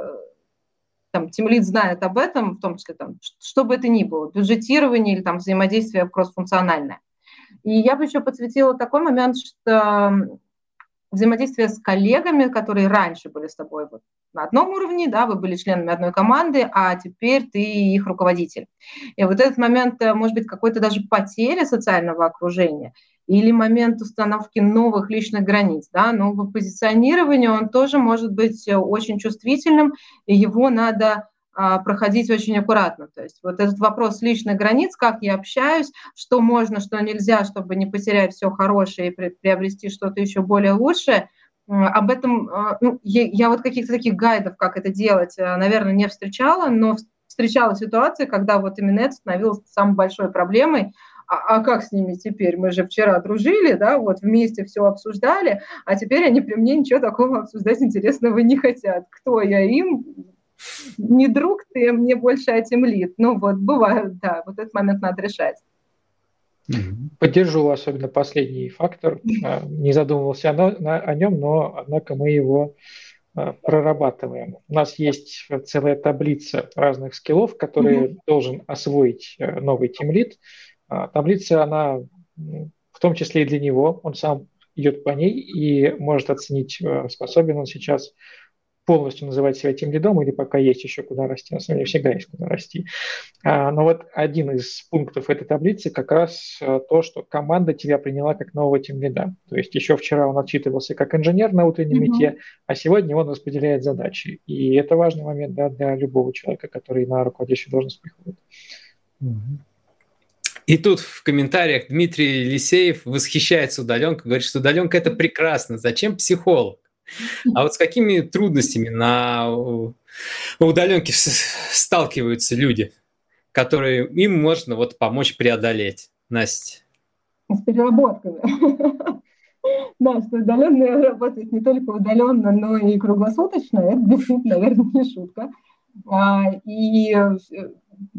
там тимлид знает об этом, в том числе там, что бы это ни было, бюджетирование или там взаимодействие кроссфункциональное. И я бы еще подсветила такой момент, что взаимодействие с коллегами, которые раньше были с тобой вот на одном уровне, да, вы были членами одной команды, а теперь ты их руководитель. И вот этот момент, э, может быть, какой-то даже потери социального окружения или момент установки новых личных границ, да, нового позиционирования, он тоже может быть э, очень чувствительным, и его надо а, проходить очень аккуратно. То есть вот этот вопрос личных границ, как я общаюсь, что можно, что нельзя, чтобы не потерять все хорошее и приобрести что-то еще более лучшее, об этом, а, ну, я вот каких-то таких гайдов, как это делать, э, наверное, не встречала, но встречала ситуации, когда вот именно это становилось самой большой проблемой, а, а как с ними теперь? Мы же вчера дружили, да, вот вместе все обсуждали, а теперь они при мне ничего такого обсуждать интересного не хотят. Кто я им? не друг ты, мне больше а темлит. Ну вот, бывает, да, вот этот момент надо решать. Поддержу особенно последний фактор. А, не задумывался о, о нем, но, однако, мы его а, прорабатываем. У нас есть целая таблица разных скиллов, которые mm-hmm. должен освоить э, новый тимлит. Таблица, она в том числе и для него, он сам идет по ней и может оценить, э, способен он сейчас полностью называть себя тем лидом или пока есть еще куда расти. На самом деле всегда есть куда расти. А, но вот один из пунктов этой таблицы как раз э, то, что команда тебя приняла как нового тем лида. То есть еще вчера он отчитывался как инженер на утреннем mm-hmm. мете, а сегодня он распределяет задачи. И это важный момент да, для любого человека, который на руководящую должность приходит. Mm-hmm. И тут в комментариях Дмитрий Лисеев восхищается удаленкой, говорит, что удаленка это прекрасно, зачем психолог? А вот с какими трудностями на удаленке сталкиваются люди, которые им можно вот помочь преодолеть? Настя. С переработками. Да, что удаленно работает не только удаленно, но и круглосуточно. Это действительно, наверное, не шутка. А, и э,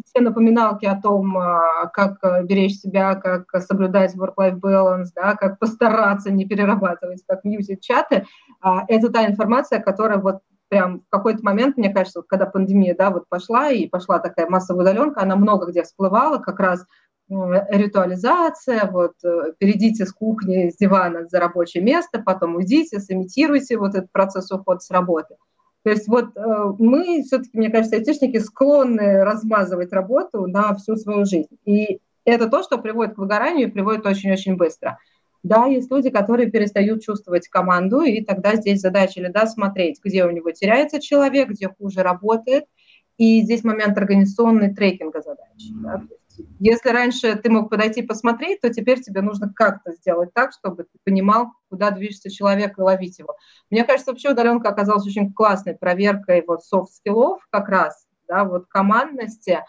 все напоминалки о том, а, как э, беречь себя, как соблюдать work-life balance, да, как постараться не перерабатывать, как мьюзить чаты, а, это та информация, которая вот прям в какой-то момент, мне кажется, когда пандемия, да, вот пошла, и пошла такая массовая удаленка, она много где всплывала, как раз ритуализация, вот э, перейдите с кухни, с дивана за рабочее место, потом уйдите, сымитируйте вот этот процесс ухода с работы. То есть вот э, мы все-таки, мне кажется, айтишники склонны размазывать работу на всю свою жизнь. И это то, что приводит к выгоранию и приводит очень-очень быстро. Да, есть люди, которые перестают чувствовать команду, и тогда здесь задача или да, смотреть, где у него теряется человек, где хуже работает, и здесь момент организационный трекинга задач. Да? Если раньше ты мог подойти посмотреть, то теперь тебе нужно как-то сделать так, чтобы ты понимал, куда движется человек и ловить его. Мне кажется, вообще удаленка оказалась очень классной проверкой вот софт-скиллов как раз, да, вот командности.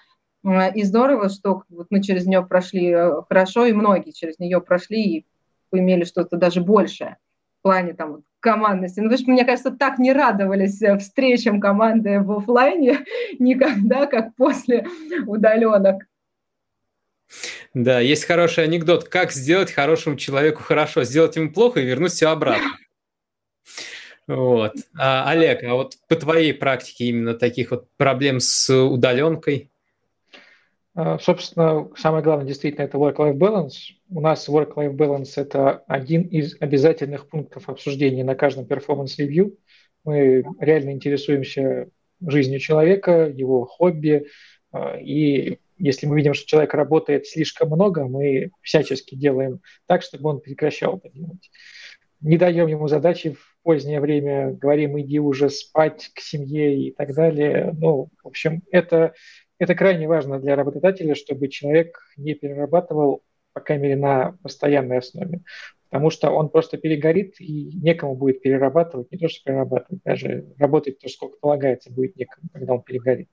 Э, и здорово, что вот мы через нее прошли э, хорошо, и многие через нее прошли и имели что-то даже большее в плане там командности. Ну, что, мне кажется, так не радовались э, встречам команды в офлайне никогда, как после удаленок. Да, есть хороший анекдот. Как сделать хорошему человеку хорошо? Сделать ему плохо и вернуть все обратно. Вот. А, Олег, а вот по твоей практике именно таких вот проблем с удаленкой? А, собственно, самое главное действительно это work-life balance. У нас work-life balance – это один из обязательных пунктов обсуждения на каждом performance-ревью. Мы реально интересуемся жизнью человека, его хобби, а, и если мы видим, что человек работает слишком много, мы всячески делаем так, чтобы он прекращал это делать. Не даем ему задачи в позднее время, говорим, иди уже спать к семье и так далее. Ну, в общем, это, это крайне важно для работодателя, чтобы человек не перерабатывал, по крайней мере, на постоянной основе. Потому что он просто перегорит, и некому будет перерабатывать, не то что перерабатывать, даже работать то, сколько полагается, будет некому, когда он перегорит.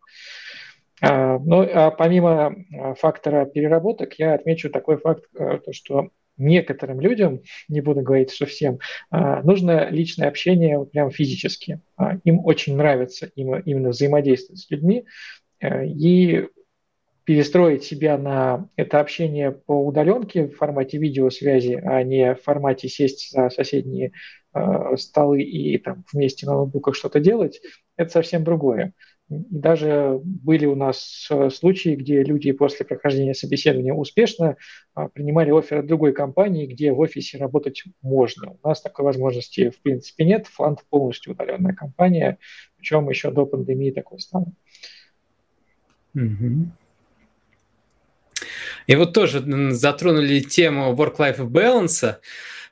А, ну, а помимо а, фактора переработок, я отмечу такой факт, э, то, что некоторым людям, не буду говорить, что всем, а, нужно личное общение прям физически. Им очень нравится именно взаимодействовать с людьми, э, и перестроить себя на это общение по удаленке в формате видеосвязи, а не в формате сесть за соседние столы и там вместе на ноутбуках что-то делать, это совсем другое. И даже были у нас э, случаи, где люди после прохождения собеседования успешно а, принимали офер от другой компании, где в офисе работать можно. У нас такой возможности в принципе нет. Флант полностью удаленная компания, причем еще до пандемии такой стало. И вот тоже затронули тему work-life balance.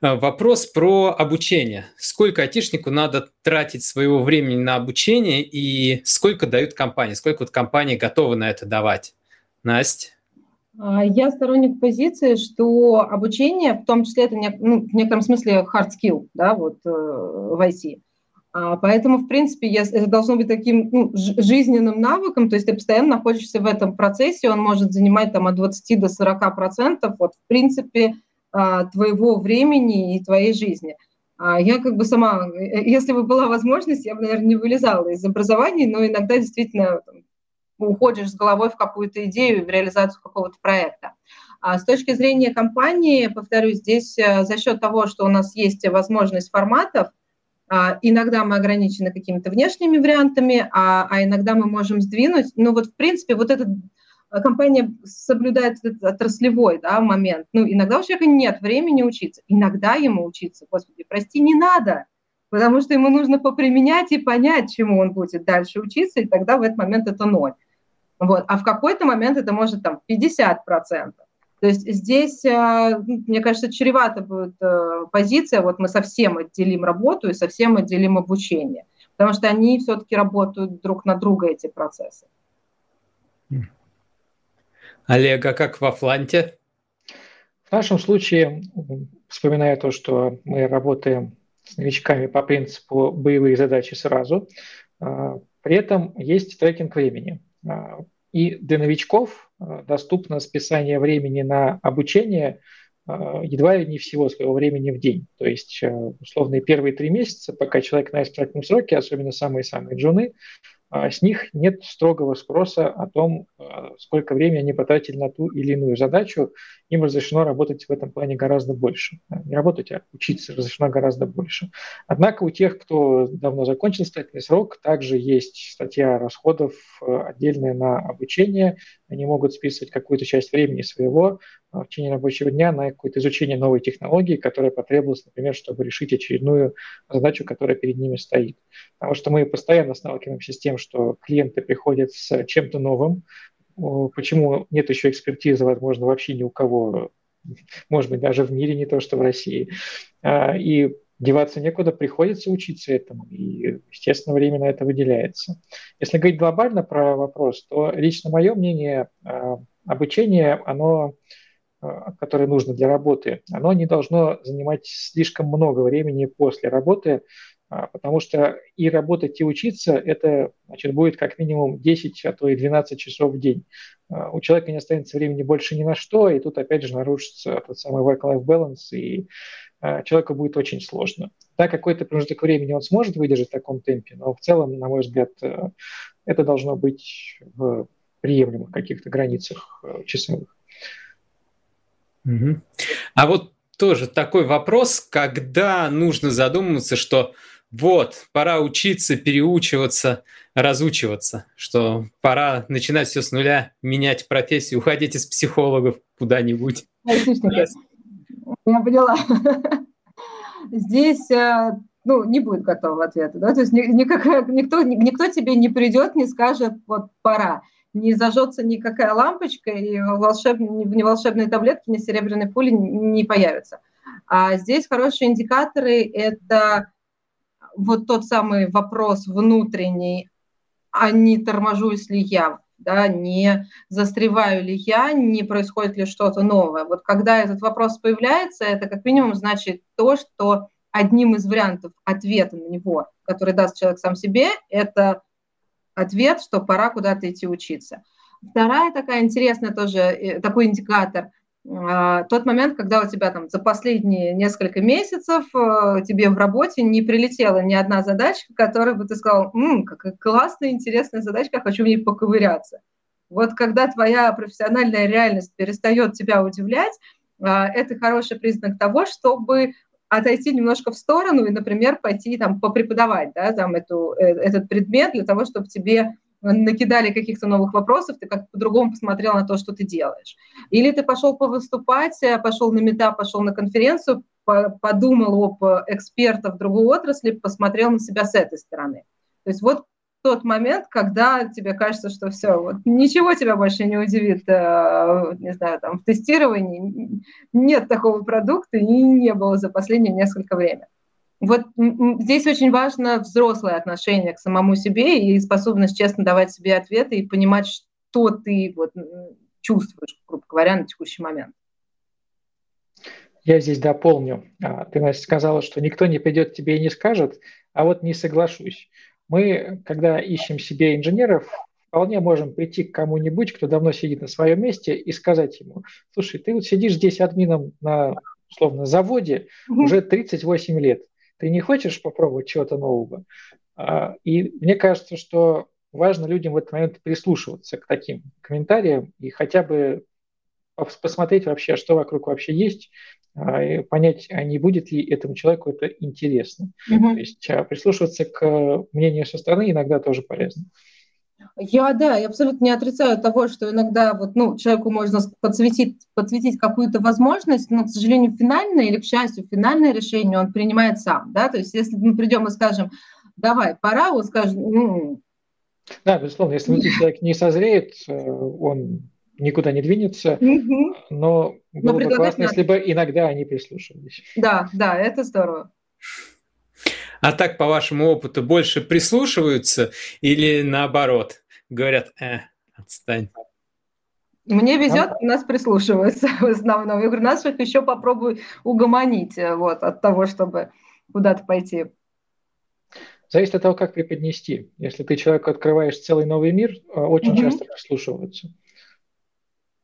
Э, вопрос про обучение. Сколько айтишнику надо тратить своего времени на обучение и сколько дают компании? Сколько вот компании готовы на это давать? Настя? А, я сторонник позиции, что обучение, в том числе, это ну, в некотором смысле hard skill да, вот, э, в IT. А, поэтому, в принципе, это должно быть таким ну, жизненным навыком, то есть ты постоянно находишься в этом процессе, он может занимать там, от 20 до 40 процентов. Вот, в принципе, твоего времени и твоей жизни. А я как бы сама, э, если бы была возможность, я бы, наверное, не вылезала из образования, но иногда действительно уходишь с головой в какую-то идею, в реализацию какого-то проекта. А с точки зрения компании, повторюсь, здесь э, за счет того, что у нас есть возможность форматов, иногда мы ограничены какими-то внешними вариантами, а, а иногда мы можем сдвинуть. Но вот, в принципе, вот этот а компания соблюдает этот отраслевой да, момент. Ну, иногда у человека нет времени учиться, иногда ему учиться, господи, прости, не надо, потому что ему нужно поприменять и понять, чему он будет дальше учиться, и тогда в этот момент это ноль. Вот. А в какой-то момент это может там 50%. То есть здесь, э, мне кажется, чревато будет э, позиция, вот мы совсем отделим работу и совсем отделим обучение, потому что они все-таки работают друг на друга, эти процессы. Олег, а как в Атланте? В нашем случае, вспоминая то, что мы работаем с новичками по принципу боевые задачи сразу, а, при этом есть трекинг времени. А, и для новичков а, доступно списание времени на обучение едва ли не всего своего времени в день. То есть, условные первые три месяца, пока человек на экстрактном сроке, особенно самые-самые джуны, с них нет строгого спроса о том, а, сколько времени они потратили на ту или иную задачу. Им разрешено работать в этом плане гораздо больше. Не работать, а учиться разрешено гораздо больше. Однако у тех, кто давно закончил стательный срок, также есть статья расходов э, отдельная на обучение. Они могут списывать какую-то часть времени своего а, в течение рабочего дня на какое-то изучение новой технологии, которая потребовалась, например, чтобы решить очередную задачу, которая перед ними стоит. Потому что мы постоянно сталкиваемся с тем, что клиенты приходят с чем-то новым, почему нет еще экспертизы, возможно, вообще ни у кого, может быть, даже в мире, не то что в России. А, и деваться некуда, приходится учиться этому, и, естественно, время на это выделяется. Если говорить глобально про вопрос, то лично мое мнение, а, обучение, оно которое нужно для работы, оно не должно занимать слишком много времени после работы, а, потому что и работать, и учиться, это значит, будет как минимум 10, а то и 12 часов в день. А, у человека не останется времени больше ни на что, и тут опять же нарушится тот самый work-life balance, и человеку будет очень сложно. Да, какой-то промежуток времени он сможет выдержать в таком темпе, но в целом, на мой взгляд, э, это должно быть в приемлемых каких-то границах э, часовых. Угу. А вот тоже такой вопрос, когда нужно задуматься, что вот, пора учиться, переучиваться, разучиваться, что пора начинать все с нуля, менять профессию, уходить из психологов куда-нибудь. Я поняла. Здесь э, ну, не будет готового ответа, да, то есть никак, никто, никто тебе не придет, не скажет, вот пора не зажжется никакая лампочка, и волшеб... ни волшебные таблетки, ни серебряной пули не появятся. А здесь хорошие индикаторы – это вот тот самый вопрос внутренний, а не торможусь ли я, да, не застреваю ли я, не происходит ли что-то новое. Вот когда этот вопрос появляется, это как минимум значит то, что одним из вариантов ответа на него, который даст человек сам себе, это ответ, что пора куда-то идти учиться. Вторая такая интересная тоже, э, такой индикатор, а, тот момент, когда у тебя там за последние несколько месяцев э, тебе в работе не прилетела ни одна задачка, которая бы ты сказал, М, какая классная, интересная задачка, хочу в ней поковыряться. Вот когда твоя профессиональная реальность перестает тебя удивлять, а, это хороший признак того, чтобы отойти немножко в сторону и, например, пойти там попреподавать да, там эту, э, этот предмет для того, чтобы тебе накидали каких-то новых вопросов, ты как по-другому посмотрел на то, что ты делаешь. Или ты пошел повыступать, э, пошел на мета, пошел на конференцию, подумал об экспертах в другой отрасли, посмотрел на себя с этой стороны. То есть вот тот момент, когда тебе кажется, что все, вот ничего тебя больше не удивит, э, не знаю, там в тестировании нет такого продукта и не было за последние несколько времени. Вот здесь очень важно взрослое отношение к самому себе и способность честно давать себе ответы и понимать, что ты вот чувствуешь, грубо говоря, на текущий момент. Я здесь дополню. А, ты, Настя, сказала, что никто не придет к тебе и не скажет, а вот не соглашусь. Мы, когда ищем себе инженеров, вполне можем прийти к кому-нибудь, кто давно сидит на своем месте, и сказать ему, слушай, ты вот сидишь здесь админом на, условно, заводе уже 38 лет, ты не хочешь попробовать чего-то нового? А, и мне кажется, что важно людям в этот момент прислушиваться к таким комментариям и хотя бы посмотреть вообще, что вокруг вообще есть, понять, а не будет ли этому человеку это интересно. Угу. То есть а, прислушиваться к мнению со стороны иногда тоже полезно. Я, да, я абсолютно не отрицаю того, что иногда вот, ну, человеку можно подсветить, подсветить какую-то возможность, но, к сожалению, финальное или, к счастью, финальное решение он принимает сам, да, то есть если мы придем и скажем, давай, пора, он скажет, ну... Да, безусловно, если человек не созреет, э, он никуда не двинется, но было но бы классно, надо. если бы иногда они прислушивались. Да, да, это здорово. А так, по вашему опыту, больше прислушиваются или наоборот? Говорят, э, отстань. Мне везет, у нас прислушиваются в основном. Я говорю, нас их еще попробую угомонить э, вот, от того, чтобы куда-то пойти. Зависит от того, как преподнести. Если ты человеку открываешь целый новый мир, э, очень mm-hmm. часто прислушиваются.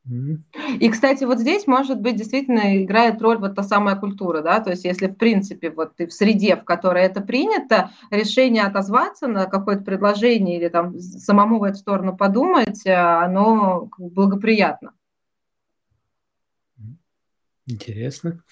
И, кстати, вот здесь, может быть, действительно играет роль вот та самая культура, да, то есть если, в принципе, вот ты в среде, в которой это принято, решение отозваться на какое-то предложение или там самому в эту сторону подумать, э, оно благоприятно. Интересно.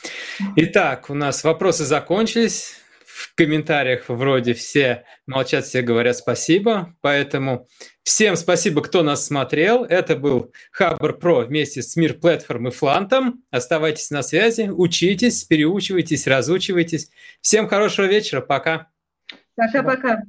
Итак, у нас вопросы закончились в комментариях вроде все молчат, все говорят спасибо. Поэтому всем спасибо, кто нас смотрел. Это был Хабр Про вместе с Мир Платформ и Флантом. Оставайтесь на связи, учитесь, переучивайтесь, разучивайтесь. Всем хорошего вечера. Пока. Пока-пока.